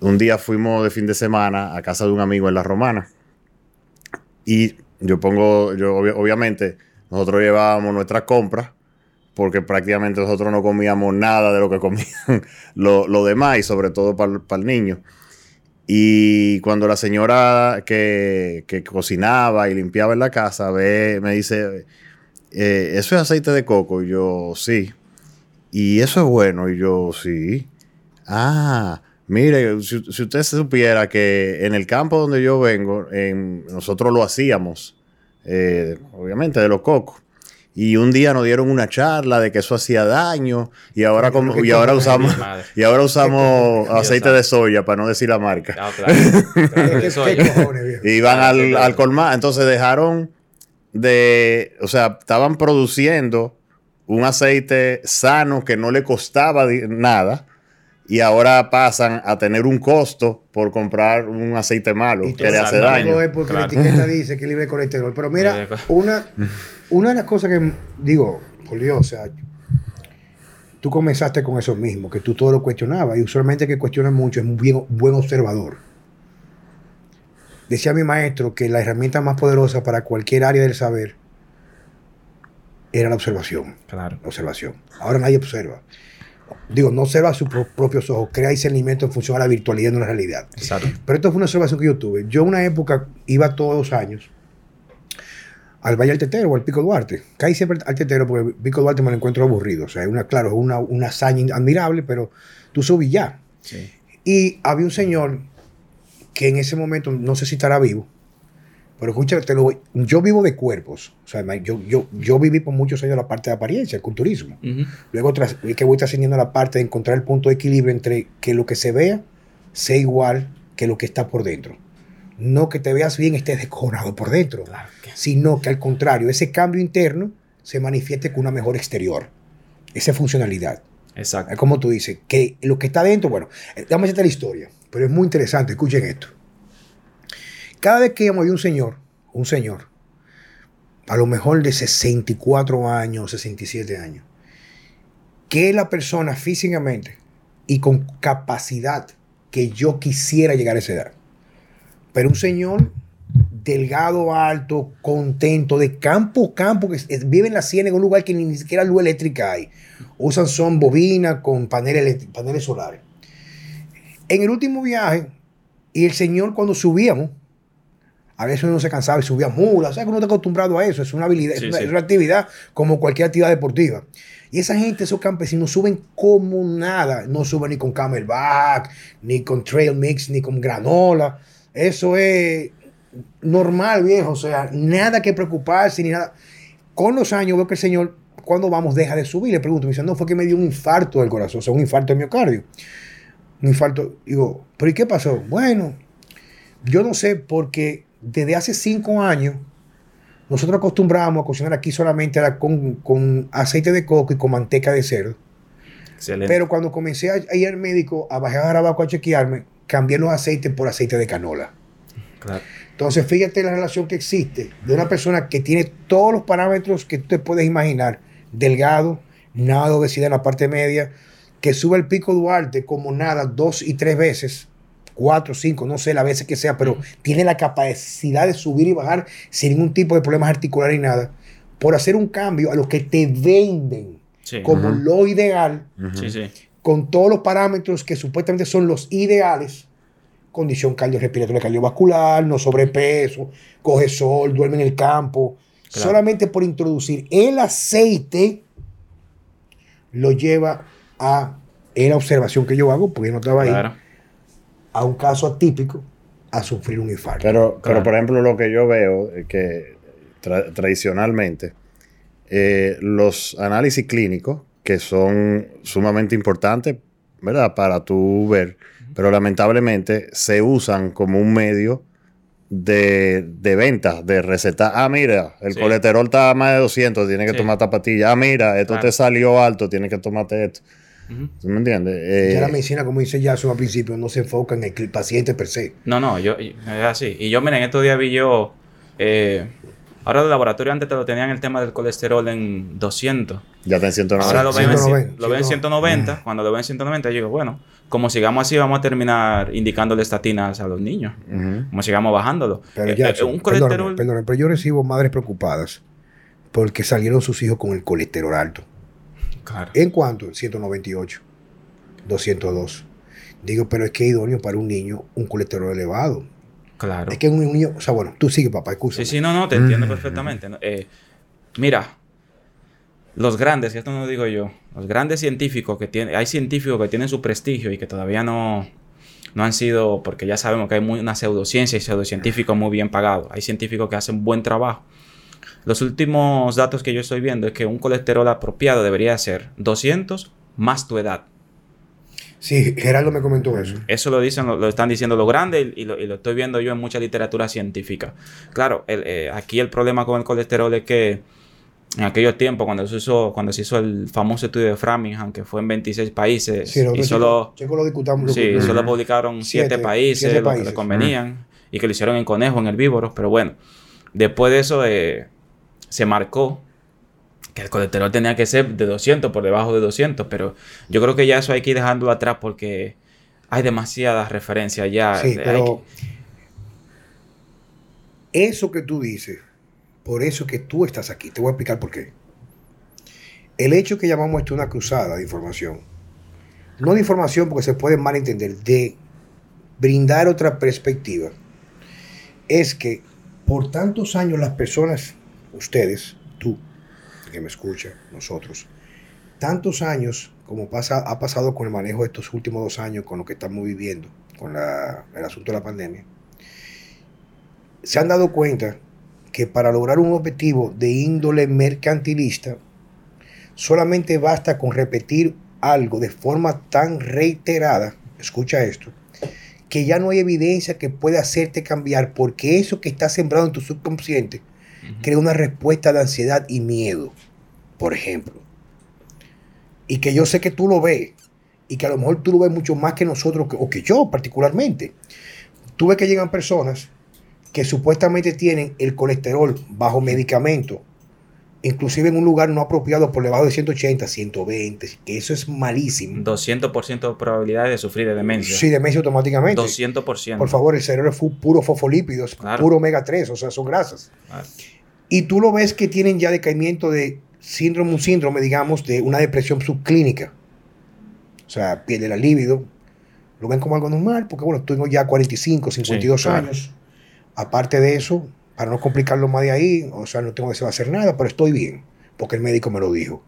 un día fuimos de fin de semana a casa de un amigo en La Romana. Y yo pongo, yo obviamente, nosotros llevábamos nuestras compras porque prácticamente nosotros no comíamos nada de lo que comían los demás y sobre todo para el niño. Y cuando la señora que, cocinaba y limpiaba en la casa me dice, eh, ¿eso es aceite de coco? Y yo, sí. ¿Y eso es bueno? Y yo, sí. Ah, mire, si, usted supiera que en el campo donde yo vengo, nosotros lo hacíamos, eh, obviamente de los cocos. Y un día nos dieron una charla de que eso hacía daño y ahora como, y ahora usamos y ahora usamos aceite de soya para no decir la marca. Ah, y van al, al colmar, entonces dejaron de, o sea, estaban produciendo un aceite sano que no le costaba nada y ahora pasan a tener un costo por comprar un aceite malo que le hace daño. Es porque la etiqueta dice que libre de colesterol. Pero mira, una, una de las cosas que digo, por Dios, o sea, tú comenzaste con eso mismo, que tú todo lo cuestionabas y usualmente que cuestiona mucho es un bien, buen observador. Decía mi maestro que la herramienta más poderosa para cualquier área del saber era la observación. Claro. La observación. Ahora nadie observa digo, no observa a sus propios ojos, crea discernimiento en función a la virtualidad de una realidad. Pero esto fue una observación que yo tuve. Yo una época iba todos los años al Valle del Tetero o al Pico Duarte. Caí siempre al Tetero porque el Pico Duarte me lo encuentro aburrido. O sea, una, claro, es una, una hazaña admirable, pero tú subí ya. Y había un señor que en ese momento, no sé si estará vivo, pero escucha, yo vivo de cuerpos. O sea, yo, yo, yo viví por muchos años la parte de apariencia, el culturismo. Luego es que voy trascendiendo la parte de encontrar el punto de equilibrio entre que lo que se vea sea igual que lo que está por dentro. No que te veas bien estés descojonado por dentro, sino que al contrario, ese cambio interno se manifieste con una mejor exterior. Esa funcionalidad. Exacto. Es como tú dices, que lo que está dentro, bueno, eh, dame esta la historia, pero es muy interesante, escuchen esto. Cada vez que había un señor, un señor, a lo mejor de 64 años, 67 años, que la persona físicamente y con capacidad que yo quisiera llegar a esa edad. Pero un señor delgado, alto, contento, de campo campo, que vive en la sierra en un lugar que ni siquiera luz eléctrica hay. Usan son bobinas con paneles, paneles solares. En el último viaje, y el señor cuando subíamos, a veces uno se cansaba y subía mulas. ¿Sabes que uno está acostumbrado a eso? Es una habilidad, es, una, actividad como cualquier actividad deportiva. Y esa gente, esos campesinos, suben como nada. No suben ni con camelback, ni con trail mix, ni con granola. Eso es normal, viejo. O sea, nada que preocuparse, ni nada. Con los años veo que el Señor, cuando vamos, deja de subir. Le pregunto, me dice, no, fue que me dio un infarto del corazón, o sea, un infarto de miocardio. Un infarto. Digo, ¿pero y qué pasó? Bueno, yo no sé, porque desde hace cinco años, nosotros acostumbrábamos a cocinar aquí solamente con, aceite de coco y con manteca de cerdo. Pero cuando comencé a, ir al médico a bajar a Abaco a chequearme, cambié los aceites por aceite de canola. Entonces, fíjate la relación que existe de una persona que tiene todos los parámetros que tú te puedes imaginar, delgado, nada de obesidad en la parte media, que sube el pico Duarte como nada dos y tres veces, cuatro, cinco, no sé, la veces que sea, pero tiene la capacidad de subir y bajar sin ningún tipo de problemas articulares ni nada, por hacer un cambio a lo que te venden. como lo ideal, con todos los parámetros que supuestamente son los ideales, condición cardiorrespiratoria cardiovascular, no sobrepeso, coge sol, duerme en el campo, solamente por introducir el aceite lo lleva a, en la observación que yo hago, porque no estaba ahí, a un caso atípico, a sufrir un infarto. Pero, pero por ejemplo, lo que yo veo es que tradicionalmente eh, los análisis clínicos, que son sumamente importantes, ¿verdad? Para tú ver, pero lamentablemente se usan como un medio de, de venta, de receta. Ah, mira, el colesterol está a más de 200, tienes que tomar tapatilla. Ah, mira, esto te salió alto, tienes que tomarte esto. ¿Tú me entiendes? ya la eh, medicina, como dice Jason al principio, no se enfoca en el paciente per se. No, no, yo, es así. Y yo, miren, estos días vi yo. Eh, ahora el laboratorio antes te lo tenían el tema del colesterol en 200. Ya está en 190. Ahora lo ven, en 190. Mm. Cuando lo ven en 190, yo digo, bueno, como sigamos así, vamos a terminar indicándole estatinas a los niños. Como sigamos bajándolo. Pero ya, eh, un colesterol... Perdón, pero yo recibo madres preocupadas porque salieron sus hijos con el colesterol alto. Claro. ¿En cuánto? 198, 202. Digo, pero es que es idóneo para un niño un colesterol elevado. Claro. Es que un niño, o sea, bueno, tú sigue, papá, excusa. Sí, sí, no, no, te entiendo perfectamente. Eh, mira, los grandes, y esto no lo digo yo, los grandes científicos que tienen, hay científicos que tienen su prestigio y que todavía no, no han sido, porque ya sabemos que hay una pseudociencia y pseudocientíficos muy bien pagados. Hay científicos que hacen buen trabajo. Los últimos datos que yo estoy viendo es que un colesterol apropiado debería ser 200 más tu edad. Sí, Gerardo me comentó eso. Eso lo dicen, lo, están diciendo los grandes y, lo, estoy viendo yo en mucha literatura científica. Claro, eh, aquí el problema con el colesterol es que en aquellos tiempos, cuando se hizo, cuando se hizo el famoso estudio de Framingham, que fue en 26 países, y solo, sí, solo publicaron 7 países, lo que le convenían, y que lo hicieron en conejo, en herbívoros, pero bueno, después de eso eh, se marcó que el colesterol tenía que ser de 200, por debajo de 200, pero yo creo que ya eso hay que ir dejándolo atrás porque hay demasiadas referencias ya. Sí, pero eso que tú dices por eso que tú estás aquí. Te voy a explicar por qué. El hecho que llamamos esto una cruzada de información, no de información porque se puede malentender, de brindar otra perspectiva, es que por tantos años las personas, ustedes, tú, que me escucha, nosotros, tantos años como pasa, ha pasado con el manejo de estos últimos dos años, con lo que estamos viviendo, con el asunto de la pandemia, se han dado cuenta que para lograr un objetivo de índole mercantilista, solamente basta con repetir algo de forma tan reiterada, escucha esto, que ya no hay evidencia que pueda hacerte cambiar porque eso que está sembrado en tu subconsciente crea una respuesta de ansiedad y miedo, por ejemplo. Y que yo sé que tú lo ves y que a lo mejor tú lo ves mucho más que nosotros o que yo particularmente. Tú ves que llegan personas que supuestamente tienen el colesterol bajo medicamento, inclusive en un lugar no apropiado por debajo de 180, 120, que eso es malísimo. 200% de probabilidad de sufrir de demencia. Sí, demencia automáticamente. 200%. Por favor, el cerebro es puro fosfolípidos, puro omega 3, o sea, son grasas. Y tú lo ves que tienen ya decaimiento de síndrome, un síndrome, digamos, de una depresión subclínica. O sea, pierde la libido. Lo ven como algo normal, porque bueno, tengo ya 45, 52 años Aparte de eso, para no complicarlo más de ahí, o sea, no tengo que hacer nada, pero estoy bien, porque el médico me lo dijo.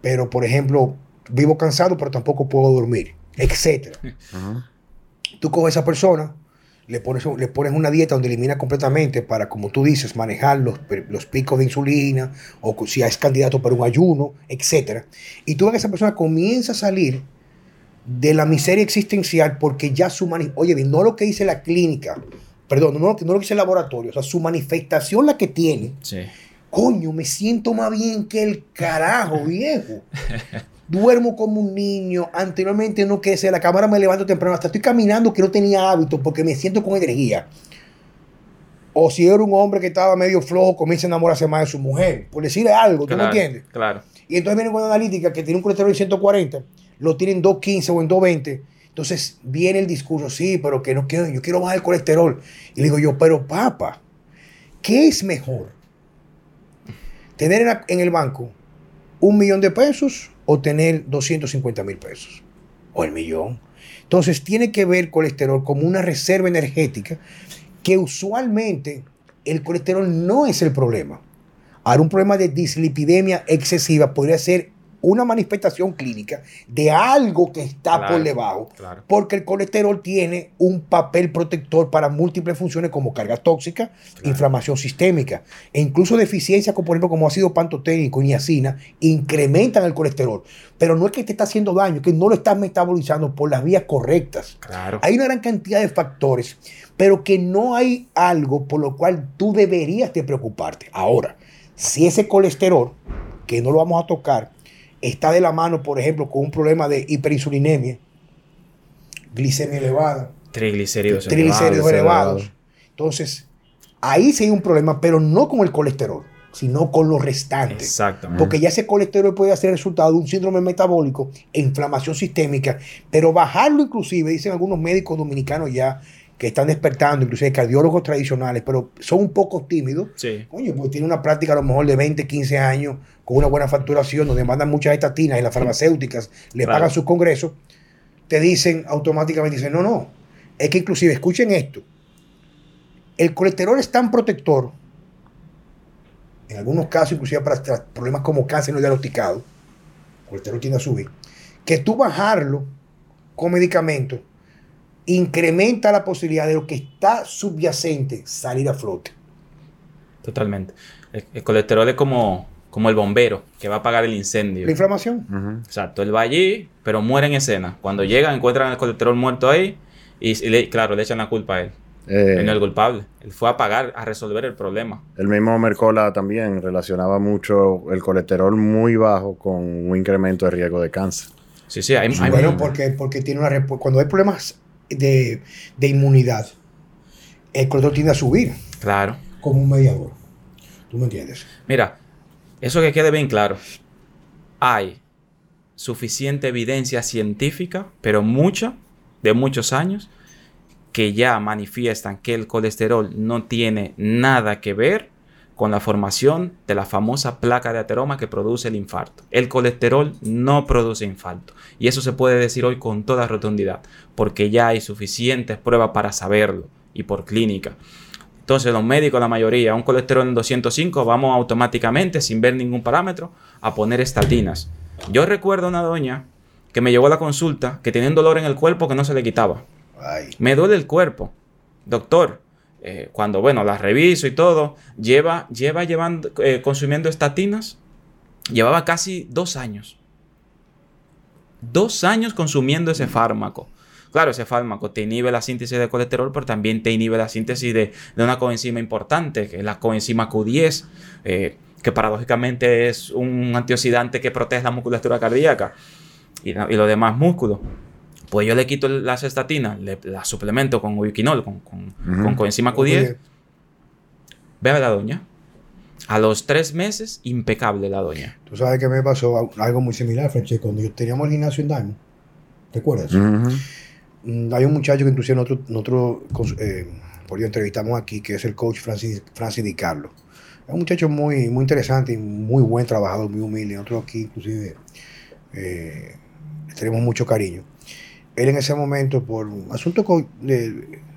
Pero, por ejemplo, vivo cansado, pero tampoco puedo dormir, etc. Tú coges a esa persona, le pones, le pones una dieta donde elimina completamente para, como tú dices, manejar los, los picos de insulina, o si es candidato para un ayuno, etc. Y tú ves que esa persona comienza a salir de la miseria existencial porque ya su oye, no lo que dice la clínica, perdón, no, no lo que dice el laboratorio, o sea, su manifestación la que tiene. Sí. Coño, me siento más bien que el carajo, viejo. Duermo como un niño. Anteriormente no que sea la cámara me levanto temprano. Hasta estoy caminando que no tenía hábito porque me siento con energía. O si era un hombre que estaba medio flojo, comienza a enamorarse más de su mujer. Por decirle algo, ¿tú me entiendes? Claro. Y entonces viene con una analítica que tiene un colesterol de 140, lo tienen en 215 o en 220 entonces viene el discurso, sí, pero que no quiero, yo quiero bajar el colesterol. Y le digo yo, pero papá, ¿qué es mejor? ¿Tener en el banco un millón de pesos o tener 250 mil pesos o el millón. Entonces tiene que ver colesterol como una reserva energética que usualmente el colesterol no es el problema. Ahora un problema de dislipidemia excesiva podría ser una manifestación clínica de algo que está por debajo, porque el colesterol tiene un papel protector para múltiples funciones como carga tóxica, inflamación sistémica e incluso deficiencias como por ejemplo como ácido pantoténico y niacina incrementan el colesterol, pero no es que te está haciendo daño, es que no lo estás metabolizando por las vías correctas. Hay una gran cantidad de factores, pero que no hay algo por lo cual tú deberías de preocuparte. Ahora, si ese colesterol, que no lo vamos a tocar, está de la mano, por ejemplo, con un problema de hiperinsulinemia, glicemia elevada, triglicéridos, triglicéridos elevados. Entonces, ahí sí hay un problema, pero no con el colesterol, sino con los restantes. Exactamente. Porque ya ese colesterol puede ser resultado de un síndrome metabólico e inflamación sistémica, pero bajarlo inclusive, dicen algunos médicos dominicanos ya, que están despertando, inclusive cardiólogos tradicionales, pero son un poco tímidos. Sí. Coño, pues tiene una práctica a lo mejor de 20, 15 años, con una buena facturación, donde mandan muchas estatinas y las farmacéuticas le pagan sus congresos, te dicen automáticamente, dicen, no, no, es que inclusive, escuchen esto, el colesterol es tan protector, en algunos casos, inclusive para problemas como cáncer no diagnosticado, el colesterol tiende a subir, que tú bajarlo con medicamentos incrementa la posibilidad de lo que está subyacente salir a flote. Totalmente. El, colesterol es como, como el bombero que va a apagar el incendio. La inflamación. Exacto. Él va allí, pero muere en escena. Cuando llegan, encuentran el colesterol muerto ahí y, claro, le echan la culpa a él. Eh, él no es el culpable. Él fue a pagar, a resolver el problema. El mismo Mercola también relacionaba mucho el colesterol muy bajo con un incremento de riesgo de cáncer. Sí, sí, hay, bueno, porque, porque tiene una cuando hay problemas de, inmunidad, el colesterol tiende a subir. Claro. Como un mediador. ¿Tú me entiendes? Mira, eso que quede bien claro. Hay suficiente evidencia científica, pero mucha, de muchos años, que ya manifiestan que el colesterol no tiene nada que ver con la formación de la famosa placa de ateroma que produce el infarto. El colesterol no produce infarto. Y eso se puede decir hoy con toda rotundidad, porque ya hay suficientes pruebas para saberlo y por clínica. Entonces los médicos, la mayoría, un colesterol en 205, vamos automáticamente, sin ver ningún parámetro, a poner estatinas. Yo recuerdo una doña que me llegó a la consulta que tenía un dolor en el cuerpo que no se le quitaba. Me duele el cuerpo. Doctor, eh, cuando, bueno, las reviso y todo, lleva, lleva llevando, eh, consumiendo estatinas, llevaba casi dos años. Dos años consumiendo ese fármaco. Claro, ese fármaco te inhibe la síntesis de colesterol, pero también te inhibe la síntesis de, una coenzima importante, que es la coenzima Q10, eh, que paradójicamente es un antioxidante que protege la musculatura cardíaca y los demás músculos. Pues yo le quito las estatinas, le, la suplemento con ubiquinol, con, con, coenzima Q10. Ve a la doña. A los tres meses, impecable la doña. Tú sabes que me pasó algo muy similar, Francesco, cuando yo teníamos el gimnasio en Diamond. ¿Te acuerdas? Hay un muchacho que inclusive nosotros, nosotros eh, por ello entrevistamos aquí, que es el coach Francis, Francis Di Carlo. Es un muchacho muy, muy interesante y muy buen trabajador, muy humilde. Nosotros aquí, inclusive, eh, tenemos mucho cariño él en ese momento, por asunto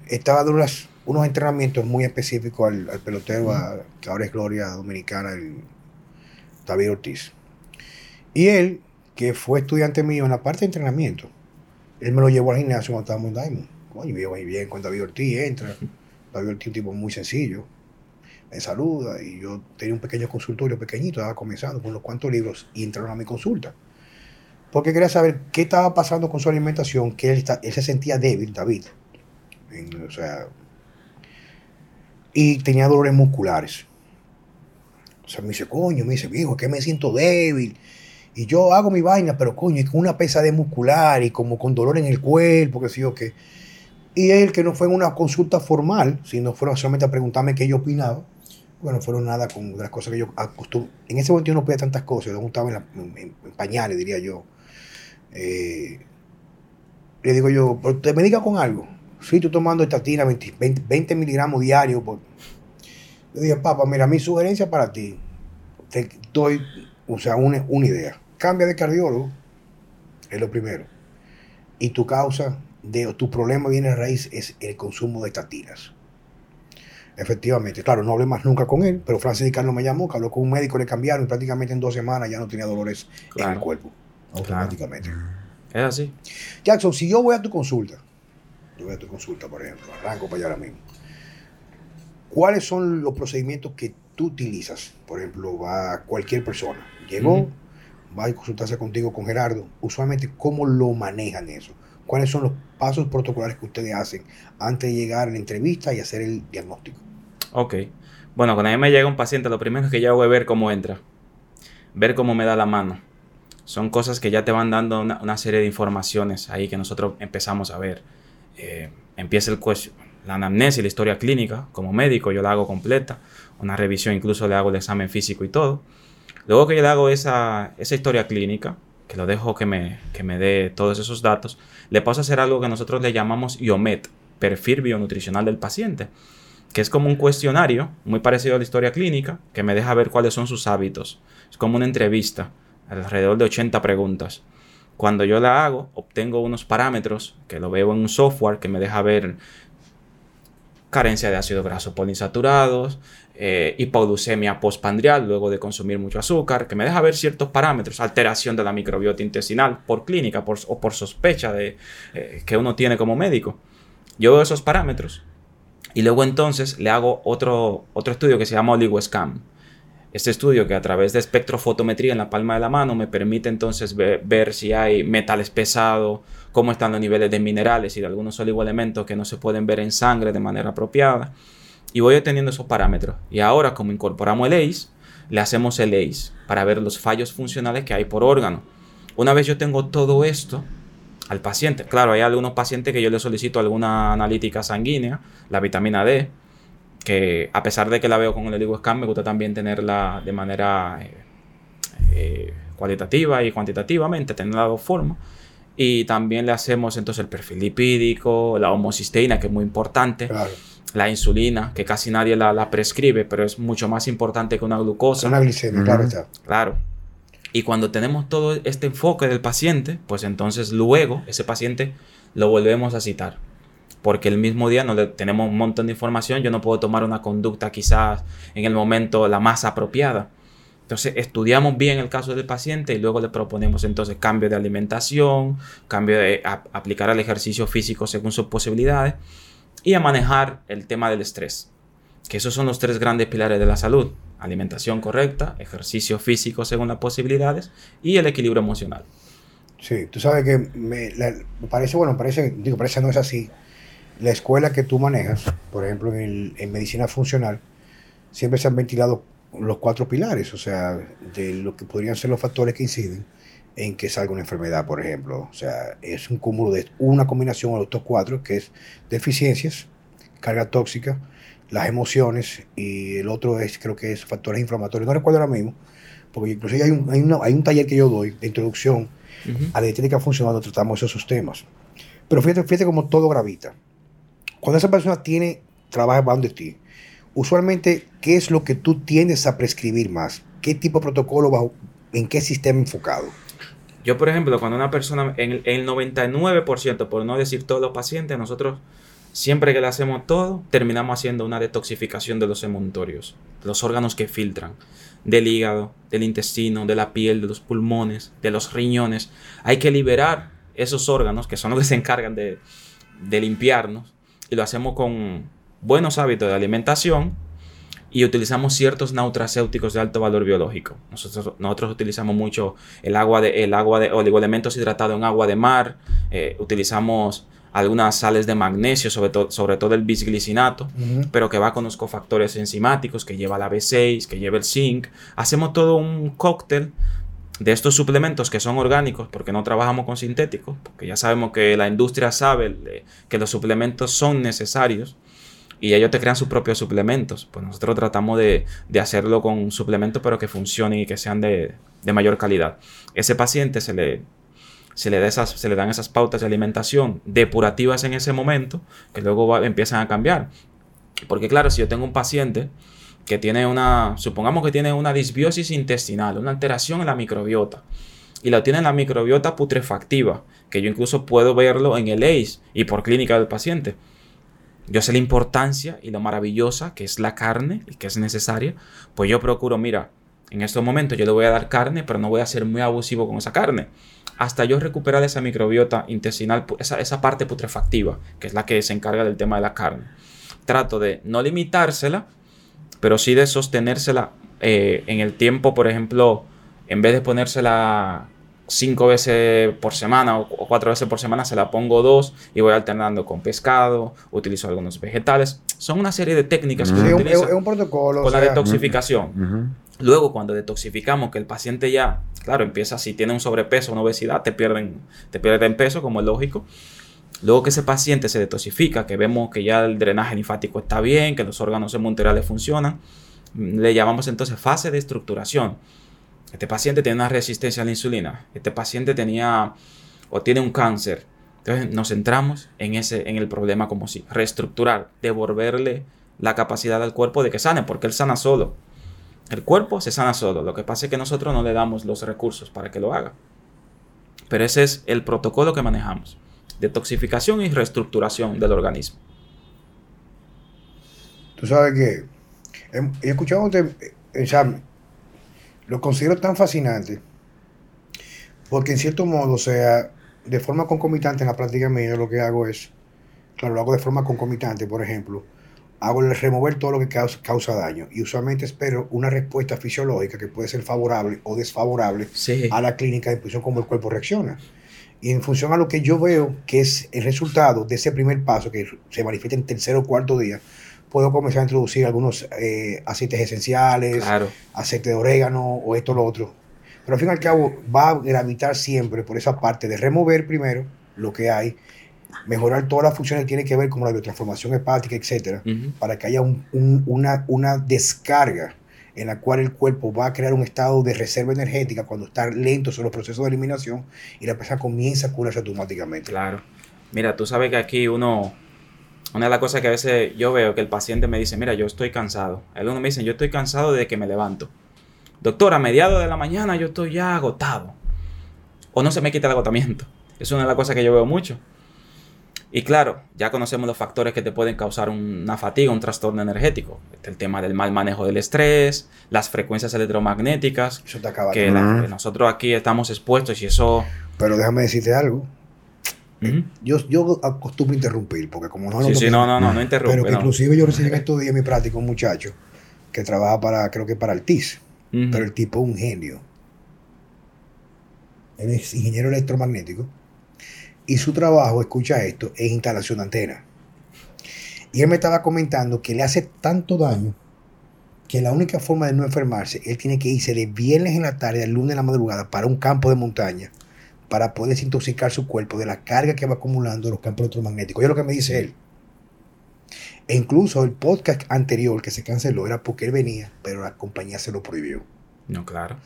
estaba dando unos entrenamientos muy específicos al, pelotero, que ahora es Gloria Dominicana, el David Ortiz. Y él, que fue estudiante mío en la parte de entrenamiento, él me lo llevó al gimnasio cuando estábamos en Diamond. Coño, vio muy bien cuando David Ortiz entra. David Ortiz es un tipo muy sencillo. Me saluda y yo tenía un pequeño consultorio pequeñito, estaba comenzando con unos cuantos libros y entraron a mi consulta porque quería saber qué estaba pasando con su alimentación, que él, se sentía débil, David. o sea, y tenía dolores musculares. O sea, me dice, coño, me dice, viejo, que me siento débil. Y yo hago mi vaina, pero coño, y con una pesadez muscular y como con dolor en el cuerpo, que sé yo qué. Y él, que no fue en una consulta formal, sino fueron solamente a preguntarme qué yo opinaba. Bueno, fueron nada con las cosas que yo acostumbro. En ese momento yo no pedía tantas cosas, yo estaba en pañales, diría yo. Eh, le digo yo, ¿te me diga con algo? Si tú tomando estatina 20, 20, miligramos diarios. Por... Le dije, papá, mira, mi sugerencia para ti, te doy, o sea, una, una idea. cambia de cardiólogo, es lo primero. Y tu causa de tu problema viene a raíz es el consumo de estatinas. Efectivamente, claro, no hablé más nunca con él, pero Francis y Carlos me llamó, que habló con un médico, le cambiaron y prácticamente en dos semanas ya no tenía dolores en el cuerpo. Automáticamente. Es así. Jackson, si yo voy a tu consulta, yo voy a tu consulta, por ejemplo, arranco para allá ahora mismo. ¿Cuáles son los procedimientos que tú utilizas? Por ejemplo, va cualquier persona. Llegó, va a consultarse contigo con Gerardo. Usualmente, ¿cómo lo manejan eso? ¿Cuáles son los pasos protocolares que ustedes hacen antes de llegar a la entrevista y hacer el diagnóstico? Ok. Bueno, cuando a mí me llega un paciente, lo primero que yo hago es ver cómo entra. Ver cómo me da la mano. Son cosas que ya te van dando una, serie de informaciones ahí que nosotros empezamos a ver. Eh, empieza el la anamnesis, la historia clínica, como médico, yo la hago completa. Una revisión, incluso le hago el examen físico y todo. Luego que yo le hago esa, esa historia clínica, que lo dejo que me, que me dé todos esos datos, le paso a hacer algo que nosotros le llamamos IOMET, perfil bionutricional del paciente que es como un cuestionario, muy parecido a la historia clínica, que me deja ver cuáles son sus hábitos. Es como una entrevista, alrededor de 80 preguntas. Cuando yo la hago, obtengo unos parámetros que lo veo en un software que me deja ver carencia de ácido graso poliinsaturados, eh, hipoglucemia postpandrial luego de consumir mucho azúcar, que me deja ver ciertos parámetros, alteración de la microbiota intestinal por clínica o por sospecha de, eh, que uno tiene como médico. Yo veo esos parámetros y luego entonces le hago otro, otro estudio que se llama OligoScan. Este estudio que a través de espectrofotometría en la palma de la mano me permite entonces ver, si hay metales pesados, cómo están los niveles de minerales y de algunos oligoelementos que no se pueden ver en sangre de manera apropiada. Y voy obteniendo esos parámetros. Y ahora como incorporamos el ACE, le hacemos el ACE para ver los fallos funcionales que hay por órgano. Una vez yo tengo todo esto, al paciente. Claro, hay algunos pacientes que yo le solicito alguna analítica sanguínea, la vitamina D, que a pesar de que la veo con el scan, me gusta también tenerla de manera eh, eh, cualitativa y cuantitativamente, tenerla de dos formas. Y también le hacemos entonces el perfil lipídico, la homocisteína, que es muy importante. La insulina, que casi nadie la, prescribe, pero es mucho más importante que una glucosa. Una glicemia, claro. Claro. Y cuando tenemos todo este enfoque del paciente, pues entonces luego ese paciente lo volvemos a citar. Porque el mismo día no le tenemos un montón de información, yo no puedo tomar una conducta quizás en el momento la más apropiada. Entonces estudiamos bien el caso del paciente y luego le proponemos entonces cambio de alimentación, cambio de aplicar al ejercicio físico según sus posibilidades y a manejar el tema del estrés. Que esos son los tres grandes pilares de la salud alimentación correcta, ejercicio físico según las posibilidades y el equilibrio emocional. Sí, tú sabes que me, parece, bueno, parece, digo, parece no es así. La escuela que tú manejas, por ejemplo, en, medicina funcional, siempre se han ventilado los cuatro pilares, o sea, de lo que podrían ser los factores que inciden en que salga una enfermedad, por ejemplo. O sea, es un cúmulo de una combinación de estos cuatro, que es deficiencias, carga tóxica, las emociones y el otro es, creo que es factores inflamatorios. No recuerdo ahora mismo, porque incluso hay un, hay, un taller que yo doy de introducción a la dietética funcional donde tratamos esos temas. Pero fíjate, fíjate cómo todo gravita. Cuando esa persona tiene, trabaja de ti, usualmente, ¿qué es lo que tú tiendes a prescribir más? ¿Qué tipo de protocolo, bajo, en qué sistema enfocado? Yo, por ejemplo, cuando una persona, en el, en el 99%, por no decir todos los pacientes, nosotros Siempre que le hacemos todo, terminamos haciendo una detoxificación de los emuntorios, los órganos que filtran, del hígado, del intestino, de la piel, de los pulmones, de los riñones. Hay que liberar esos órganos que son los que se encargan de, limpiarnos y lo hacemos con buenos hábitos de alimentación y utilizamos ciertos nutracéuticos de alto valor biológico. Nosotros, nosotros utilizamos mucho el agua de, el agua de oligoelementos hidratados en agua de mar, eh, utilizamos algunas sales de magnesio, sobre, todo sobre todo el bisglicinato, pero que va con los cofactores enzimáticos, que lleva la B6, que lleva el zinc. Hacemos todo un cóctel de estos suplementos que son orgánicos, porque no trabajamos con sintéticos, porque ya sabemos que la industria sabe que los suplementos son necesarios y ellos te crean sus propios suplementos. Pues nosotros tratamos de, hacerlo con suplementos, pero que funcionen y que sean de, de mayor calidad. Ese paciente se le se le, esas, se le dan esas pautas de alimentación depurativas en ese momento, que luego empiezan a cambiar. Porque claro, si yo tengo un paciente que tiene una, supongamos que tiene una disbiosis intestinal, una alteración en la microbiota, y lo tiene en la microbiota putrefactiva, que yo incluso puedo verlo en el ACE y por clínica del paciente. Yo sé la importancia y lo maravillosa que es la carne y que es necesaria, pues yo procuro, mira, en estos momentos yo le voy a dar carne, pero no voy a ser muy abusivo con esa carne. Hasta yo recuperar esa microbiota intestinal, esa, esa parte putrefactiva, que es la que se encarga del tema de la carne. Trato de no limitársela, pero sí de sostenérsela eh, en el tiempo, por ejemplo, en vez de ponérsela cinco veces por semana o, cuatro veces por semana, se la pongo dos y voy alternando con pescado, utilizo algunos vegetales. Son una serie de técnicas que se utilizan es un protocolo. Con la detoxificación. Luego, cuando detoxificamos, que el paciente ya, claro, empieza, si tiene un sobrepeso, una obesidad, te pierden, te pierden peso, como es lógico. Luego que ese paciente se detoxifica, que vemos que ya el drenaje linfático está bien, que los órganos semunterales funcionan, le llamamos entonces fase de estructuración. Este paciente tiene una resistencia a la insulina. Este paciente tenía o tiene un cáncer. Entonces nos centramos en, ese, en el problema como si reestructurar, devolverle la capacidad al cuerpo de que sane, porque él sana solo. El cuerpo se sana solo. Lo que pasa es que nosotros no le damos los recursos para que lo haga. Pero ese es el protocolo que manejamos. Detoxificación y reestructuración del organismo. Tú sabes que he escuchado, o sea, lo considero tan fascinante porque en cierto modo, o sea, de forma concomitante en la práctica mía lo que hago es, claro, lo hago de forma concomitante, por ejemplo, hago el remover todo lo que causa, daño y usualmente espero una respuesta fisiológica que puede ser favorable o desfavorable a la clínica en función cómo el cuerpo reacciona. Y en función a lo que yo veo que es el resultado de ese primer paso que se manifiesta en tercer o cuarto día, puedo comenzar a introducir algunos eh, aceites esenciales, aceite de orégano o esto o lo otro. Pero al fin y al cabo va a gravitar siempre por esa parte de remover primero lo que hay, mejorar todas las funciones que tienen que ver como la biotransformación hepática, etcétera, para que haya una, una descarga en la cual el cuerpo va a crear un estado de reserva energética cuando está lento sobre los procesos de eliminación y la persona comienza a curarse automáticamente. Claro. Mira, tú sabes que aquí uno una de las cosas que a veces yo veo que el paciente me dice, mira, yo estoy cansado. Algunos me dicen, yo estoy cansado de que me levanto. Doctor, a mediados de la mañana yo estoy ya agotado. O no se me quita el agotamiento. Es una de las cosas que yo veo mucho. Y claro, ya conocemos los factores que te pueden causar una fatiga, un trastorno energético. El tema del mal manejo del estrés, las frecuencias electromagnéticas. Eso te acaba que, que nosotros aquí estamos expuestos y eso... Pero déjame decirte algo yo, yo acostumbro interrumpir, porque como no... Sí, sí, no, no, no, no interrumpe. Pero inclusive yo recibí en estos días mi práctica un muchacho que trabaja para, creo que para el TIS, pero el tipo es un genio. Él es ingeniero electromagnético y su trabajo, escucha esto, es instalación de antena. Y él me estaba comentando que le hace tanto daño que la única forma de no enfermarse, él tiene que irse de viernes en la tarde al lunes en la madrugada para un campo de montaña para poder desintoxicar su cuerpo de la carga que va acumulando los campos electromagnéticos. es lo que me dice él. E incluso el podcast anterior que se canceló era porque él venía, pero la compañía se lo prohibió. No, claro.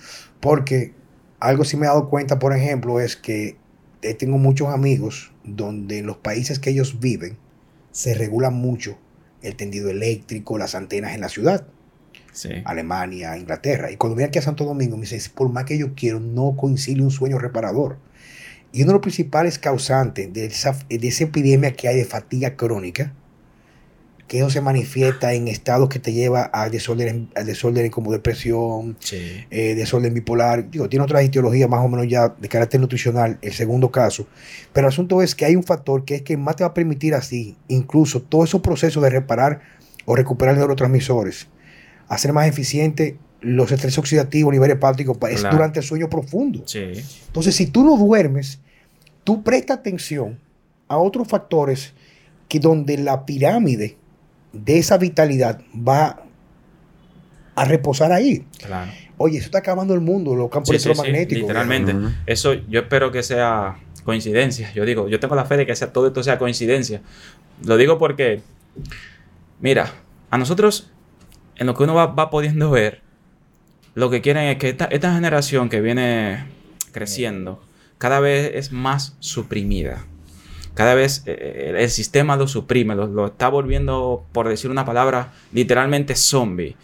Porque algo sí me he dado cuenta, por ejemplo, es que tengo muchos amigos donde en los países que ellos viven se regula mucho el tendido eléctrico, las antenas en la ciudad. Alemania, Inglaterra. Y cuando viene aquí a Santo Domingo, me dice, por más que yo quiero, no coincide un sueño reparador. Y uno de los principales causantes de esa, de esa epidemia que hay de fatiga crónica, que eso se manifiesta en estados que te lleva a desorden, a desorden como depresión, eh, desorden bipolar. Digo, tiene otra etiología más o menos ya de carácter nutricional, el segundo caso. Pero el asunto es que hay un factor que es que más te va a permitir así, incluso todo esos procesos de reparar o recuperar neurotransmisores, hacer más eficiente los estrés oxidativos a nivel hepático es durante el sueño profundo. Entonces, si tú no duermes, tú presta atención a otros factores que donde la pirámide de esa vitalidad va a reposar ahí. Oye, eso está acabando el mundo, los campos electromagnéticos. literalmente. Eso yo espero que sea coincidencia. Yo digo, yo tengo la fe de que sea, todo esto sea coincidencia. Lo digo porque, mira, a nosotros, en lo que uno va, va pudiendo ver, lo que quieren es que esta, generación que viene creciendo cada vez es más suprimida. Cada vez eh, el sistema lo suprime, lo, está volviendo, por decir una palabra, literalmente zombie.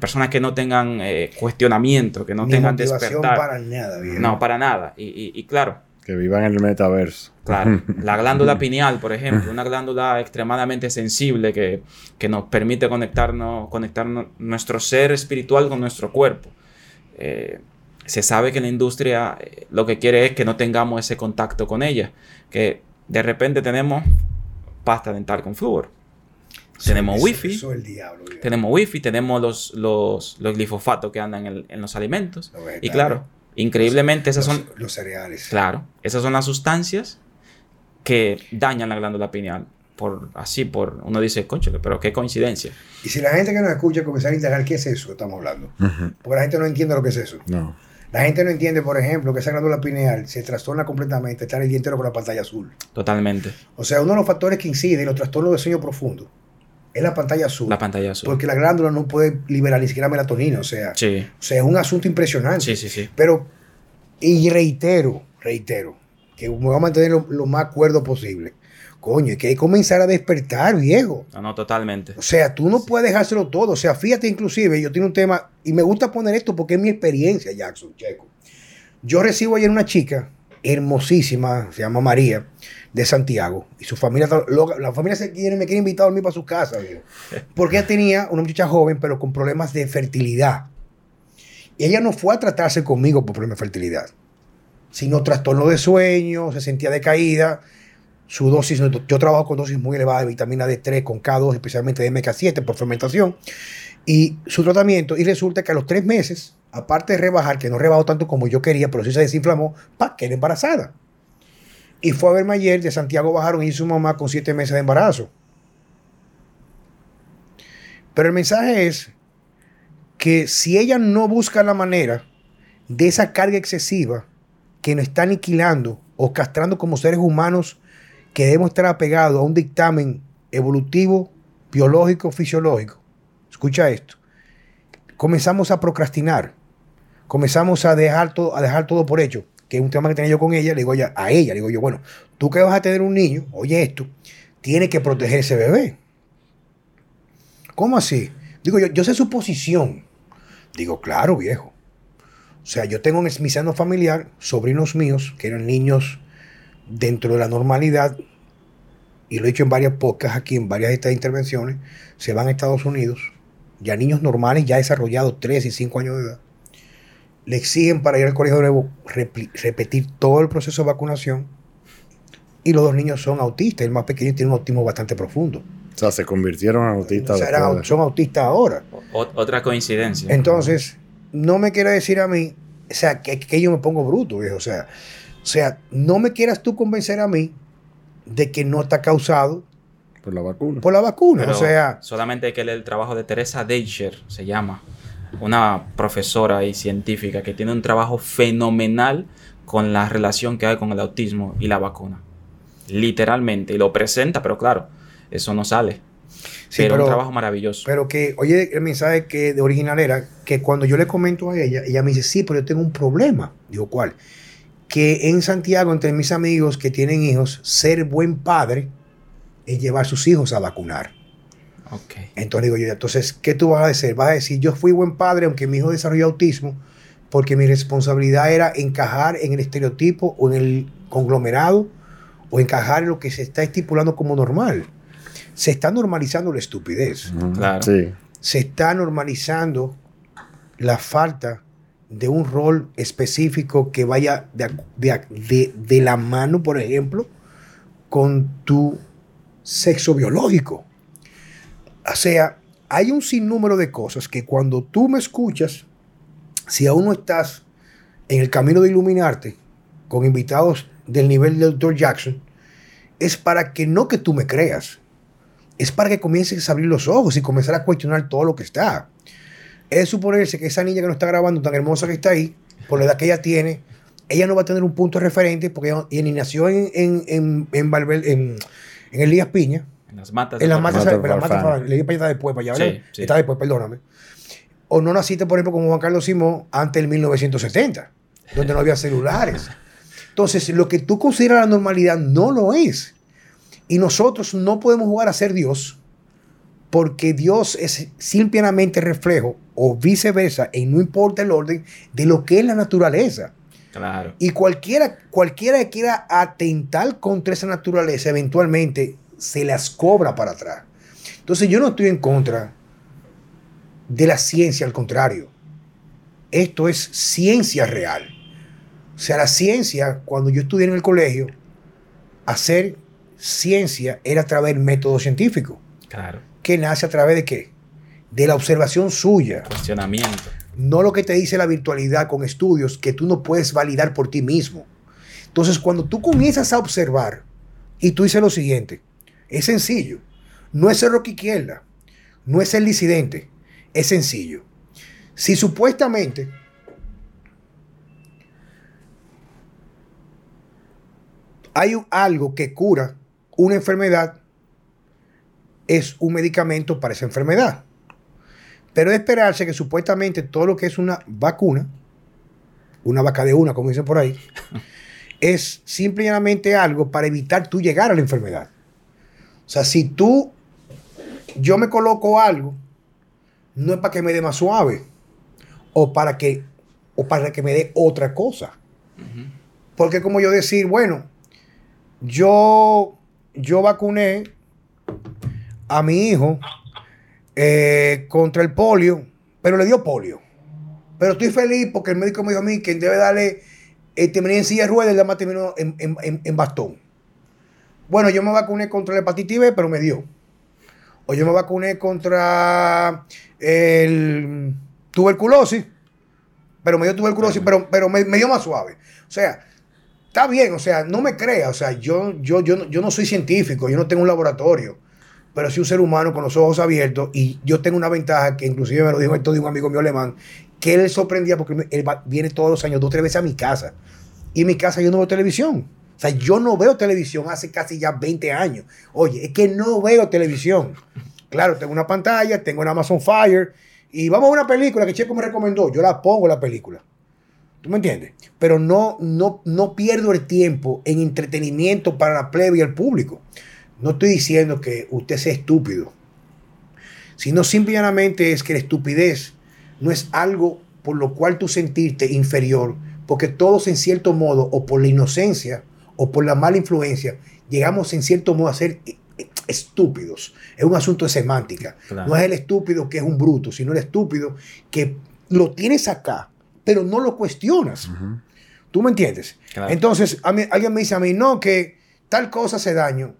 Personas que no tengan eh, cuestionamiento, que no tengan despertar. para nada, No, para nada. Y, claro. Que vivan en el metaverso. Claro. La glándula pineal, por ejemplo, una glándula extremadamente sensible que, nos permite conectarnos, conectar nuestro ser espiritual con nuestro cuerpo. Eh, se sabe que la industria lo que quiere es que no tengamos ese contacto con ella. Que de repente tenemos pasta dental con flúor. tenemos wifi. tenemos wifi, tenemos los, los, los glifosatos que andan en, los alimentos. y claro, increíblemente esas son... Los cereales. Claro, esas son las sustancias que dañan la glándula pineal. Por, así, por uno dice, concho, pero qué coincidencia. Y si la gente que nos escucha comenzar a integrar qué es eso que estamos hablando, porque la gente no entiende lo que es eso. No. La gente no entiende, por ejemplo, que esa glándula pineal se trastorna completamente estar el día entero con la pantalla azul. Totalmente. O sea, uno de los factores que incide en los trastornos de sueño profundo es la pantalla azul. La pantalla azul. Porque la glándula no puede liberar ni siquiera melatonina. O sea, sí. o sea es un asunto impresionante. Sí, sí, sí. Pero, y reitero, reitero, que me voy a mantener lo más cuerdo posible. Coño, hay que comenzar a despertar, viejo. No, no, totalmente. O sea, tú no puedes dejárselo todo. O sea, fíjate, inclusive, yo tengo un tema, y me gusta poner esto porque es mi experiencia, Jackson, Checo. Yo recibo ayer una chica hermosísima, se llama María, de Santiago. Y su familia, la familia se quiere, me quiere invitar a dormir para su casa, viejo. Porque ella tenía una muchacha joven, pero con problemas de fertilidad. Y ella no fue a tratarse conmigo por problemas de fertilidad, sino trastorno de sueño, se sentía decaída su dosis, yo trabajo con dosis muy elevadas de vitamina D3 con K2, especialmente de MK7 por fermentación, y su tratamiento, y resulta que a los tres meses, aparte de rebajar, que no rebajó tanto como yo quería, pero sí se desinflamó, pa, quedé embarazada. Y fue a verme ayer, de Santiago bajaron y su mamá con siete meses de embarazo. Pero el mensaje es que si ella no busca la manera de esa carga excesiva que nos está aniquilando o castrando como seres humanos que debemos estar apegados a un dictamen evolutivo, biológico, fisiológico. Escucha esto. Comenzamos a procrastinar. Comenzamos a dejar todo, a dejar todo por hecho. Que es un tema que tenía yo con ella. Le digo a ella, le digo yo, bueno, tú que vas a tener un niño, oye esto, tiene que proteger ese bebé. ¿Cómo así? Digo yo, yo sé su posición. Digo, claro, viejo. O sea, yo tengo en mi familiar sobrinos míos que eran niños dentro de la normalidad, y lo he dicho en varias podcasts aquí, en varias de estas intervenciones, se van a Estados Unidos, ya niños normales, ya desarrollados 3 y 5 años de edad, le exigen para ir al colegio de nuevo repetir todo el proceso de vacunación y los dos niños son autistas, el más pequeño tiene un autismo bastante profundo. O sea, se convirtieron en autistas. son autistas ahora. otra coincidencia. Entonces, no me quiere decir a mí, o sea, que, que yo me pongo bruto, viejo. O sea, o sea, no me quieras tú convencer a mí de que no está causado por la vacuna. Por la vacuna, o sea. Solamente hay que leer el trabajo de Teresa Deicher, se llama, una profesora y científica que tiene un trabajo fenomenal con la relación que hay con el autismo y la vacuna. Literalmente, y lo presenta, pero claro, eso no sale. Sí, pero, un trabajo maravilloso. Pero que, oye, el mensaje que de original era que cuando yo le comento a ella, ella me dice, sí, pero yo tengo un problema. Digo, ¿cuál? Que en Santiago, entre mis amigos que tienen hijos, ser buen padre es llevar sus hijos a vacunar. Okay. Entonces digo yo, entonces, ¿qué tú vas a decir? Vas a decir, yo fui buen padre aunque mi hijo desarrolló autismo, porque mi responsabilidad era encajar en el estereotipo o en el conglomerado o encajar en lo que se está estipulando como normal. Se está normalizando la estupidez. claro. Sí. Se está normalizando la falta de un rol específico que vaya de, la mano, por ejemplo, con tu sexo biológico. O sea, hay un sinnúmero de cosas que cuando tú me escuchas, si aún no estás en el camino de iluminarte con invitados del nivel del Dr. Jackson, es para que no que tú me creas, es para que comiences a abrir los ojos y comenzar a cuestionar todo lo que está es suponerse que esa niña que nos está grabando, tan hermosa que está ahí, por la edad que ella tiene, ella no va a tener un punto de referente porque ella, ni nació en, en, en, en, en, en Elías Piña. En las matas. En las matas, en las matas, Elías Piña está después para allá, ¿verdad? Está después, perdóname. O no naciste, por ejemplo, como Juan Carlos Simón antes del 1970, donde no había celulares. Entonces, lo que tú consideras la normalidad no lo es. Y nosotros no podemos jugar a ser Dios porque Dios es simplemente reflejo o viceversa, y no importa el orden, de lo que es la naturaleza. Claro. Y cualquiera, cualquiera que quiera atentar contra esa naturaleza, eventualmente se las cobra para atrás. Entonces yo no estoy en contra de la ciencia, al contrario. Esto es ciencia real. O sea, la ciencia, cuando yo estudié en el colegio, hacer ciencia era a través del método científico. Claro. Que nace a través de qué? De la observación suya. Cuestionamiento. No lo que te dice la virtualidad con estudios que tú no puedes validar por ti mismo. Entonces, cuando tú comienzas a observar y tú dices lo siguiente, es sencillo. No es el rock izquierda, no es el disidente, es sencillo. Si supuestamente hay algo que cura una enfermedad, es un medicamento para esa enfermedad. Pero es esperarse que supuestamente todo lo que es una vacuna, una vaca de una, como dicen por ahí, es simplemente algo para evitar tú llegar a la enfermedad. O sea, si tú, yo me coloco algo, no es para que me dé más suave o para que, o para que me dé otra cosa. Porque como yo decir, bueno, yo, yo vacuné a mi hijo eh, contra el polio, pero le dio polio. Pero estoy feliz porque el médico me dijo a mí que debe darle, eh, terminé en silla de ruedas y además terminó en, en, en, bastón. Bueno, yo me vacuné contra la hepatitis B, pero me dio. O yo me vacuné contra el tuberculosis, pero me dio tuberculosis, pero, pero me, dio más suave. O sea, está bien, o sea, no me crea, o sea, yo, yo, yo, yo no soy científico, yo no tengo un laboratorio, pero soy un ser humano con los ojos abiertos y yo tengo una ventaja que inclusive me lo dijo esto de un amigo mío alemán, que él sorprendía porque él viene todos los años, dos o tres veces a mi casa. Y en mi casa yo no veo televisión. O sea, yo no veo televisión hace casi ya 20 años. Oye, es que no veo televisión. Claro, tengo una pantalla, tengo un Amazon Fire y vamos a una película que Checo me recomendó. Yo la pongo la película. ¿Tú me entiendes? Pero no, no, no pierdo el tiempo en entretenimiento para la plebe y el público. No estoy diciendo que usted sea estúpido, sino simplemente es que la estupidez no es algo por lo cual tú sentirte inferior, porque todos en cierto modo, o por la inocencia, o por la mala influencia, llegamos en cierto modo a ser estúpidos. Es un asunto de semántica. No es el estúpido que es un bruto, sino el estúpido que lo tienes acá, pero no lo cuestionas. ¿Tú me entiendes? Entonces, a mí, alguien me dice a mí, no, que tal cosa hace daño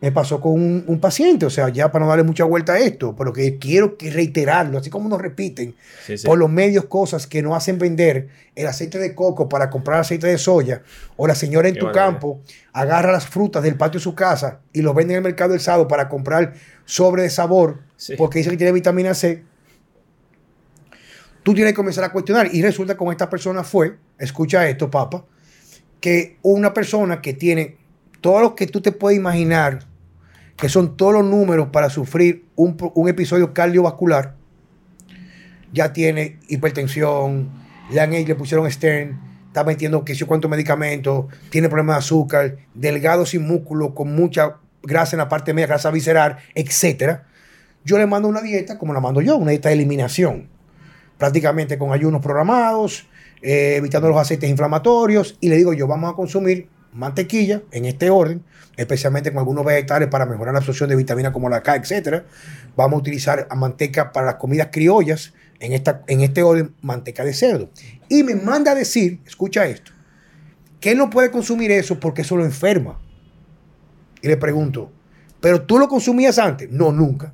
me pasó con un, paciente, o sea, ya para no darle mucha vuelta a esto, pero que quiero que reiterarlo, así como nos repiten por los medios cosas que no hacen vender el aceite de coco para comprar aceite de soya, o la señora en tu campo agarra las frutas del patio de su casa y los vende en el mercado del sábado para comprar sobre de sabor, porque dice que tiene vitamina C. Tú tienes que comenzar a cuestionar. Y resulta que con esta persona fue, escucha esto, papá, que una persona que tiene todo lo que tú te puedes imaginar, que son todos los números para sufrir un, episodio cardiovascular, ya tiene hipertensión, le, han, le pusieron Stern, está metiendo que sé cuántos medicamentos, tiene problemas de azúcar, delgado sin músculo, con mucha grasa en la parte media, grasa visceral, etc. Yo le mando una dieta como la mando yo, una dieta de eliminación, prácticamente con ayunos programados, eh, evitando los aceites inflamatorios, y le digo yo, vamos a consumir mantequilla en este orden, especialmente con algunos vegetales para mejorar la absorción de vitaminas como la K, etc. Vamos a utilizar manteca para las comidas criollas, en, esta, en este orden, manteca de cerdo. Y me manda a decir, escucha esto, que él no puede consumir eso porque eso lo enferma. Y le pregunto, ¿pero tú lo consumías antes? No, nunca.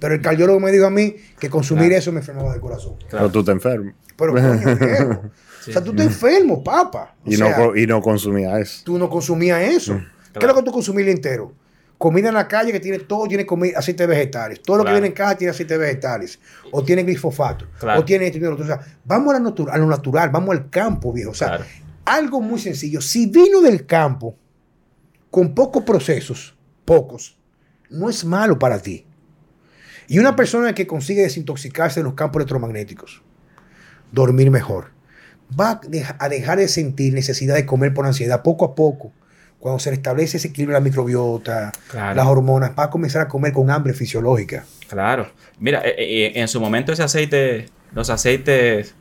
Pero el cardiólogo me dijo a mí que consumir eso me enfermaba del corazón. Pero tú te enfermas. Pero coño, o sea, tú te enfermo, papa. y, no, y no consumía eso. Tú no consumías eso. Mm, ¿Qué es lo que tú consumías entero? Comida en la calle que tiene todo, tiene comida, aceite de vegetales. Todo lo que viene en caja tiene aceite de vegetales. O tiene glifosato. O tiene esto O sea, vamos a, a, lo natural, vamos al campo, viejo. O sea, algo muy sencillo. Si vino del campo con pocos procesos, pocos, no es malo para ti. Y una persona que consigue desintoxicarse de los campos electromagnéticos, dormir mejor va a dejar de sentir necesidad de comer por ansiedad poco a poco, cuando se restablece ese equilibrio de la microbiota, las hormonas, va a comenzar a comer con hambre fisiológica. Claro. Mira, eh, eh, en su momento ese aceite, los aceites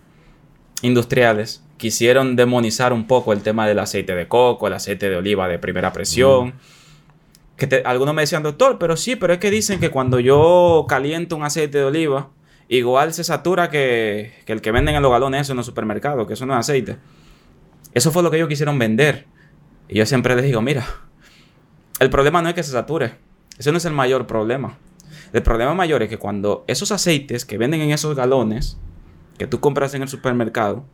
industriales quisieron demonizar un poco el tema del aceite de coco, el aceite de oliva de primera presión. Que algunos me decían, doctor, pero sí, pero es que dicen que cuando yo caliento un aceite de oliva, igual se satura que, el que venden en los galones eso en los supermercados, que eso no es aceite. Eso fue lo que ellos quisieron vender. Y yo siempre les digo, mira, el problema no es que se sature. Ese no es el mayor problema. El problema mayor es que cuando esos aceites que venden en esos galones, que tú compras en el supermercado,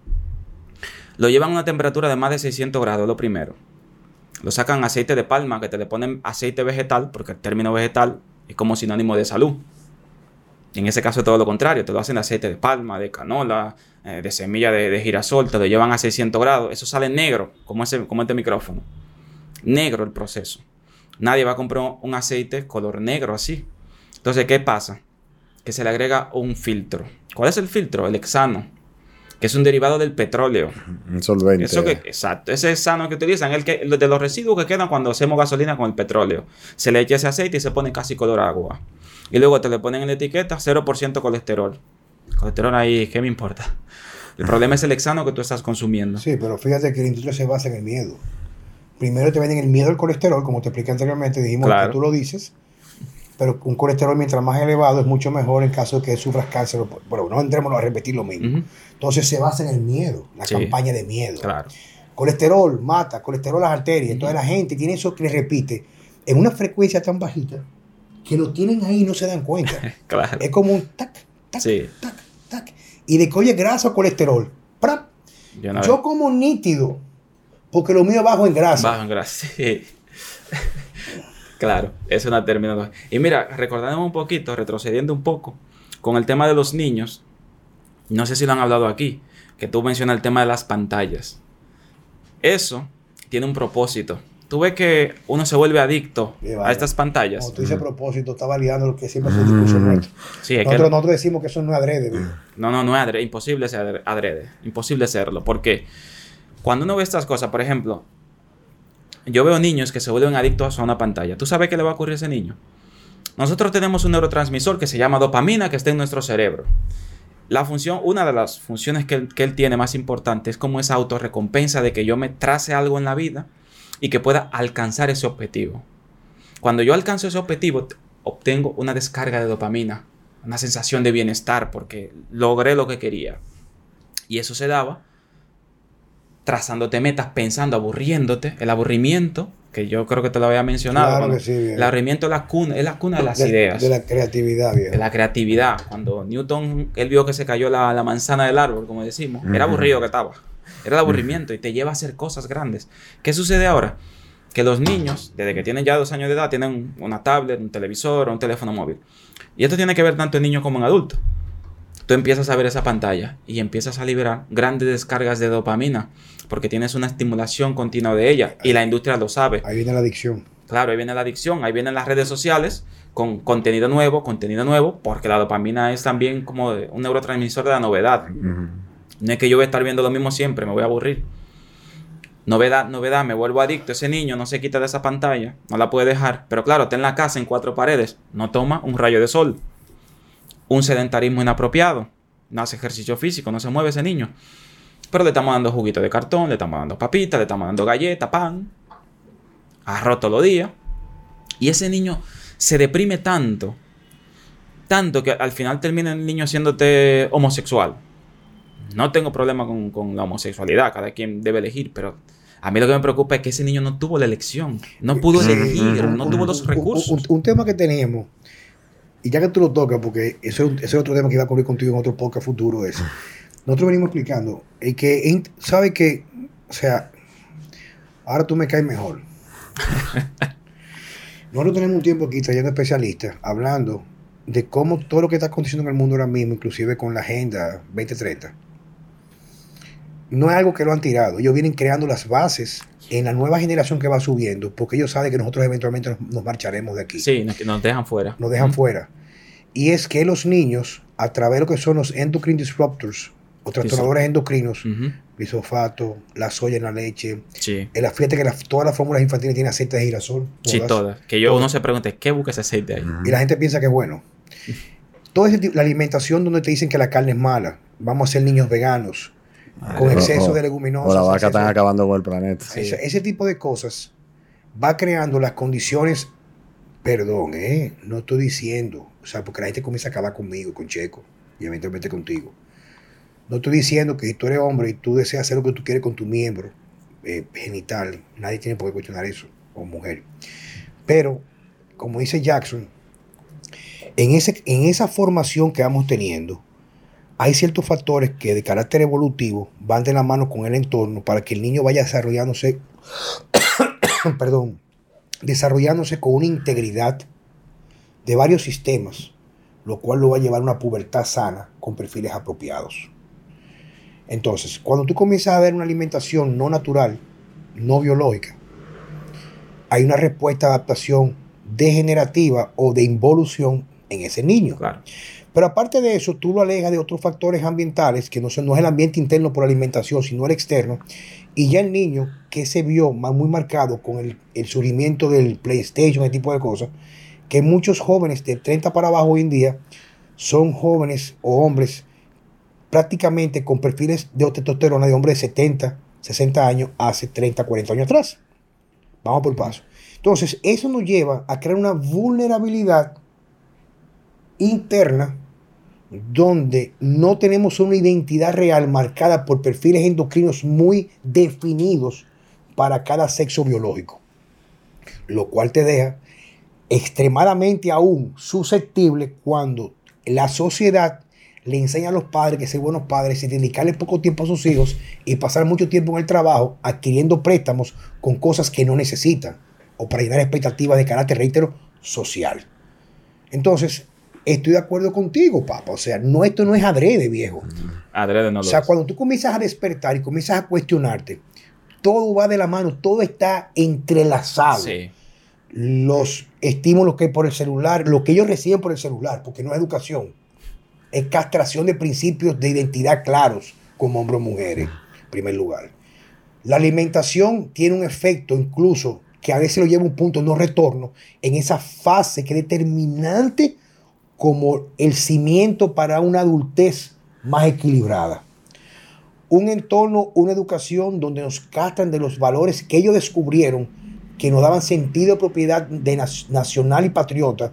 lo llevan a una temperatura de más de 600 grados, lo primero. Lo sacan aceite de palma, que te le ponen aceite vegetal, porque el término vegetal es como sinónimo de salud. En ese caso es todo lo contrario, te lo hacen de aceite de palma, de canola, eh, de semilla de, girasol, te lo llevan a 600 grados, eso sale negro, como, ese, como este micrófono. Negro el proceso. Nadie va a comprar un aceite color negro así. Entonces, ¿qué pasa? Que se le agrega un filtro. ¿Cuál es el filtro? El hexano, que es un derivado del petróleo. Un solvente. Eso que, exacto. Ese hexano que utilizan, el que, de los residuos que quedan cuando hacemos gasolina con el petróleo. Se le echa ese aceite y se pone casi color agua. Y luego te le ponen en la etiqueta 0% colesterol. Colesterol ahí, ¿qué me importa? El problema es el hexano que tú estás consumiendo. Sí, pero fíjate que la industria se basa en el miedo. Primero te venden el miedo al colesterol, como te expliqué anteriormente, dijimos que tú lo dices, pero un colesterol mientras más elevado es mucho mejor en caso de que sufras cáncer. Bueno, no entremos a repetir lo mismo. Entonces se basa en el miedo, la campaña de miedo. Claro. Colesterol mata, colesterol las arterias. Entonces la gente tiene eso que le repite en una frecuencia tan bajita que lo tienen ahí y no se dan cuenta. claro. Es como un tac, tac, tac, tac. Y de que oye grasa o colesterol. Yo, como nítido, porque lo mío bajo en grasa. Bajo en grasa, sí. claro, es una terminología. Y mira, recordando un poquito, retrocediendo un poco, con el tema de los niños, no sé si lo han hablado aquí, que tú mencionas el tema de las pantallas. Eso tiene un propósito tú ves que uno se vuelve adicto a estas pantallas. Como tú dices propósito, está validando lo que siempre es el discurso nuestro. Sí, nosotros, nosotros, decimos que eso no es adrede. No, no, no es adrede. Imposible ser adrede. Imposible serlo. Porque cuando uno ve estas cosas, por ejemplo, yo veo niños que se vuelven adictos a una pantalla. ¿Tú sabes qué le va a ocurrir a ese niño? Nosotros tenemos un neurotransmisor que se llama dopamina que está en nuestro cerebro. La función, una de las funciones que que él tiene más importante es como esa autorrecompensa de que yo me trace algo en la vida y que pueda alcanzar ese objetivo. Cuando yo alcanzo ese objetivo, obtengo una descarga de dopamina, una sensación de bienestar porque logré lo que quería. Y eso se daba trazándote metas, pensando, aburriéndote. El aburrimiento, que yo creo que te lo había mencionado. el aburrimiento es la cuna, es la cuna de las ideas. De la creatividad, De la creatividad. Cuando Newton, él vio que se cayó la, manzana del árbol, como decimos, era aburrido que estaba. Era el aburrimiento y te lleva a hacer cosas grandes. ¿Qué sucede ahora? Que los niños, desde que tienen ya dos años de edad, tienen una tablet, un televisor o un teléfono móvil. Y esto tiene que ver tanto en niño como en adulto. Tú empiezas a ver esa pantalla y empiezas a liberar grandes descargas de dopamina porque tienes una estimulación continua de ella y la industria lo sabe. Ahí viene la adicción. Claro, ahí viene la adicción, ahí vienen las redes sociales con contenido nuevo, contenido nuevo, porque la dopamina es también como un neurotransmisor de la novedad. No es que yo voy a estar viendo lo mismo siempre, me voy a aburrir. Novedad, novedad, me vuelvo adicto. Ese niño no se quita de esa pantalla, no la puede dejar. Pero claro, está en la casa en cuatro paredes, no toma un rayo de sol. Un sedentarismo inapropiado, no hace ejercicio físico, no se mueve ese niño. Pero le estamos dando juguito de cartón, le estamos dando papitas, le estamos dando galleta, pan, arroz todos los días. Y ese niño se deprime tanto, tanto que al final termina el niño siéndote homosexual. No tengo problema con, la homosexualidad, cada quien debe elegir, pero a mí lo que me preocupa es que ese niño no tuvo la elección, no pudo elegir, no tuvo los recursos. Un, tema que teníamos, y ya que tú lo tocas, porque ese, es otro tema que iba a cubrir contigo en otro podcast futuro, es, nosotros venimos explicando, y que, ¿sabe que, o sea, ahora tú me caes mejor? nosotros tenemos un tiempo aquí trayendo especialistas, hablando de cómo todo lo que está aconteciendo en el mundo ahora mismo, inclusive con la Agenda 2030, no es algo que lo han tirado. Ellos vienen creando las bases en la nueva generación que va subiendo, porque ellos saben que nosotros eventualmente nos, marcharemos de aquí. Sí, nos, dejan fuera. Nos dejan fuera. Y es que los niños, a través de lo que son los endocrine disruptors, o trastornadores endocrinos, glisofato, la soya en la leche. Sí. En la, fíjate que todas las fórmulas infantiles tienen aceite de girasol. Sí, todas. Que yo uno se pregunte, ¿qué busca ese aceite ahí? Y la gente piensa que es bueno. Toda la alimentación donde te dicen que la carne es mala, vamos a ser niños veganos, con exceso de leguminosas. O la vaca están acabando con el planeta. Ese, tipo de cosas va creando las condiciones, perdón, ¿eh? no estoy diciendo, o sea, porque la gente comienza a acabar conmigo, con Checo, y eventualmente contigo. No estoy diciendo que si tú eres hombre y tú deseas hacer lo que tú quieres con tu miembro eh, genital, nadie tiene por qué cuestionar eso, o mujer. Pero, como dice Jackson, en, ese, en esa formación que vamos teniendo, hay ciertos factores que de carácter evolutivo van de la mano con el entorno para que el niño vaya desarrollándose, perdón, desarrollándose con una integridad de varios sistemas, lo cual lo va a llevar a una pubertad sana con perfiles apropiados. Entonces, cuando tú comienzas a ver una alimentación no natural, no biológica, hay una respuesta de adaptación degenerativa o de involución en ese niño. Pero aparte de eso, tú lo alejas de otros factores ambientales, que no, no es el ambiente interno por alimentación, sino el externo. Y ya el niño que se vio muy marcado con el, el surgimiento del PlayStation, ese tipo de cosas, que muchos jóvenes de 30 para abajo hoy en día son jóvenes o hombres prácticamente con perfiles de testosterona de hombres de 70, 60 años hace 30, 40 años atrás. Vamos por paso. Entonces, eso nos lleva a crear una vulnerabilidad interna donde no tenemos una identidad real marcada por perfiles endocrinos muy definidos para cada sexo biológico, lo cual te deja extremadamente aún susceptible cuando la sociedad le enseña a los padres que ser buenos padres y dedicarle poco tiempo a sus hijos y pasar mucho tiempo en el trabajo adquiriendo préstamos con cosas que no necesitan o para llenar expectativas de carácter, reitero, social. Entonces, estoy de acuerdo contigo, papá. O sea, no, esto no es adrede, viejo. Adrede no lo O sea, cuando tú comienzas a despertar y comienzas a cuestionarte, todo va de la mano, todo está entrelazado. Sí. Los estímulos que hay por el celular, lo que ellos reciben por el celular, porque no es educación, es castración de principios de identidad claros como hombres o mujeres, en primer lugar. La alimentación tiene un efecto incluso que a veces lo lleva a un punto de no retorno en esa fase que es determinante como el cimiento para una adultez más equilibrada. Un entorno, una educación donde nos castran de los valores que ellos descubrieron que nos daban sentido de propiedad de nacional y patriota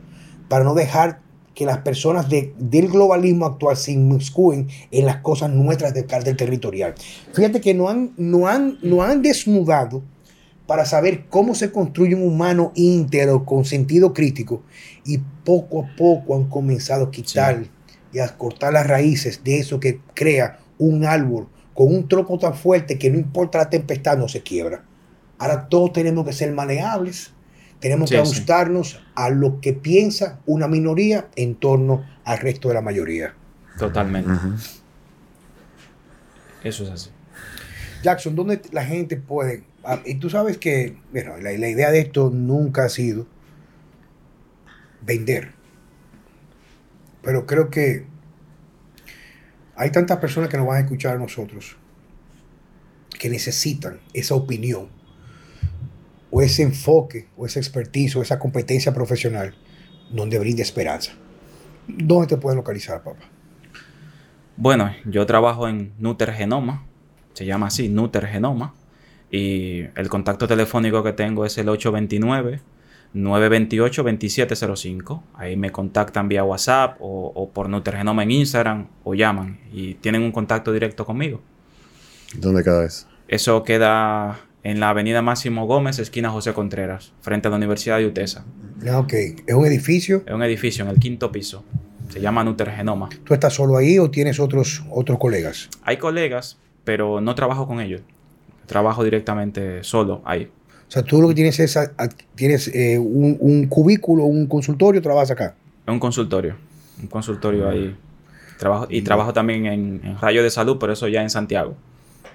para no dejar que las personas del globalismo actual se inmiscuyen en las cosas nuestras del carácter territorial. Fíjate que no han, no han, no han desnudado para saber cómo se construye un humano íntegro con sentido crítico y poco a poco han comenzado a quitar y a cortar las raíces de eso que crea un árbol con un tronco tan fuerte que no importa la tempestad no se quiebra. Ahora todos tenemos que ser maleables, tenemos que ajustarnos a lo que piensa una minoría en torno al resto de la mayoría. Totalmente. Eso es así. Jackson, ¿dónde la gente puede y tú sabes que, bueno, la, idea de esto nunca ha sido vender. Pero creo que hay tantas personas que nos van a escuchar a nosotros que necesitan esa opinión o ese enfoque o esa expertise o esa competencia profesional donde brinde esperanza. ¿Dónde te pueden localizar, papá? Bueno, yo trabajo en Nuter Genoma, se llama así, Nuter Genoma. Y el contacto telefónico que tengo es el 829-928-2705. Ahí me contactan vía WhatsApp o, por Nutrigenoma en Instagram o llaman y tienen un contacto directo conmigo. ¿Dónde queda eso? Eso queda en la avenida Máximo Gómez, esquina José Contreras, frente a la Universidad de UTESA. Ah, ok. ¿Es un edificio? Es un edificio en el quinto piso. Se llama Nutrigenoma. ¿Tú estás solo ahí o tienes otros, otros colegas? Hay colegas, pero no trabajo con ellos trabajo directamente solo ahí. O sea, tú lo que tienes es tienes eh, un, cubículo, un consultorio, trabajas acá. Un consultorio, un consultorio ahí. Trabajo, y trabajo también en, Rayo de Salud, por eso ya en Santiago.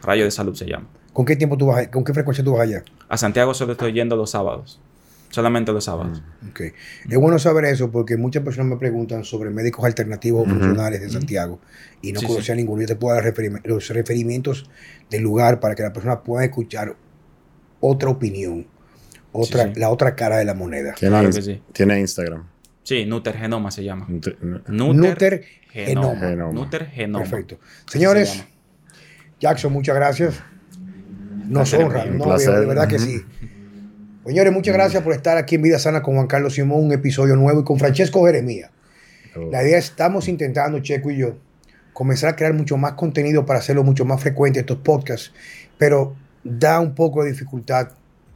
Rayo de Salud se llama. ¿Con qué tiempo tú vas, con qué frecuencia tú vas allá? A Santiago solo estoy yendo los sábados. Solamente los sábados. Mm, okay. Es bueno saber eso porque muchas personas me preguntan sobre médicos alternativos o funcionales de Santiago y no conocía ninguno. Yo te puedo dar los referimientos del lugar para que la persona pueda escuchar otra opinión, otra, la otra cara de la moneda. Tiene, Instagram. Sí, Nuter Genoma se llama. Nuter, Genoma. Nuter Genoma. Perfecto. Señores, Jackson, muchas gracias. Nos honra, no, de verdad que sí. Señores, muchas gracias por estar aquí en Vida Sana con Juan Carlos Simón, un episodio nuevo y con Francesco Jeremía. La idea es, estamos intentando, Checo y yo, comenzar a crear mucho más contenido para hacerlo mucho más frecuente estos podcasts, pero da un poco de dificultad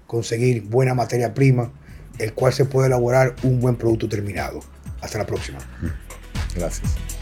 conseguir buena materia prima, el cual se puede elaborar un buen producto terminado. Hasta la próxima. Gracias.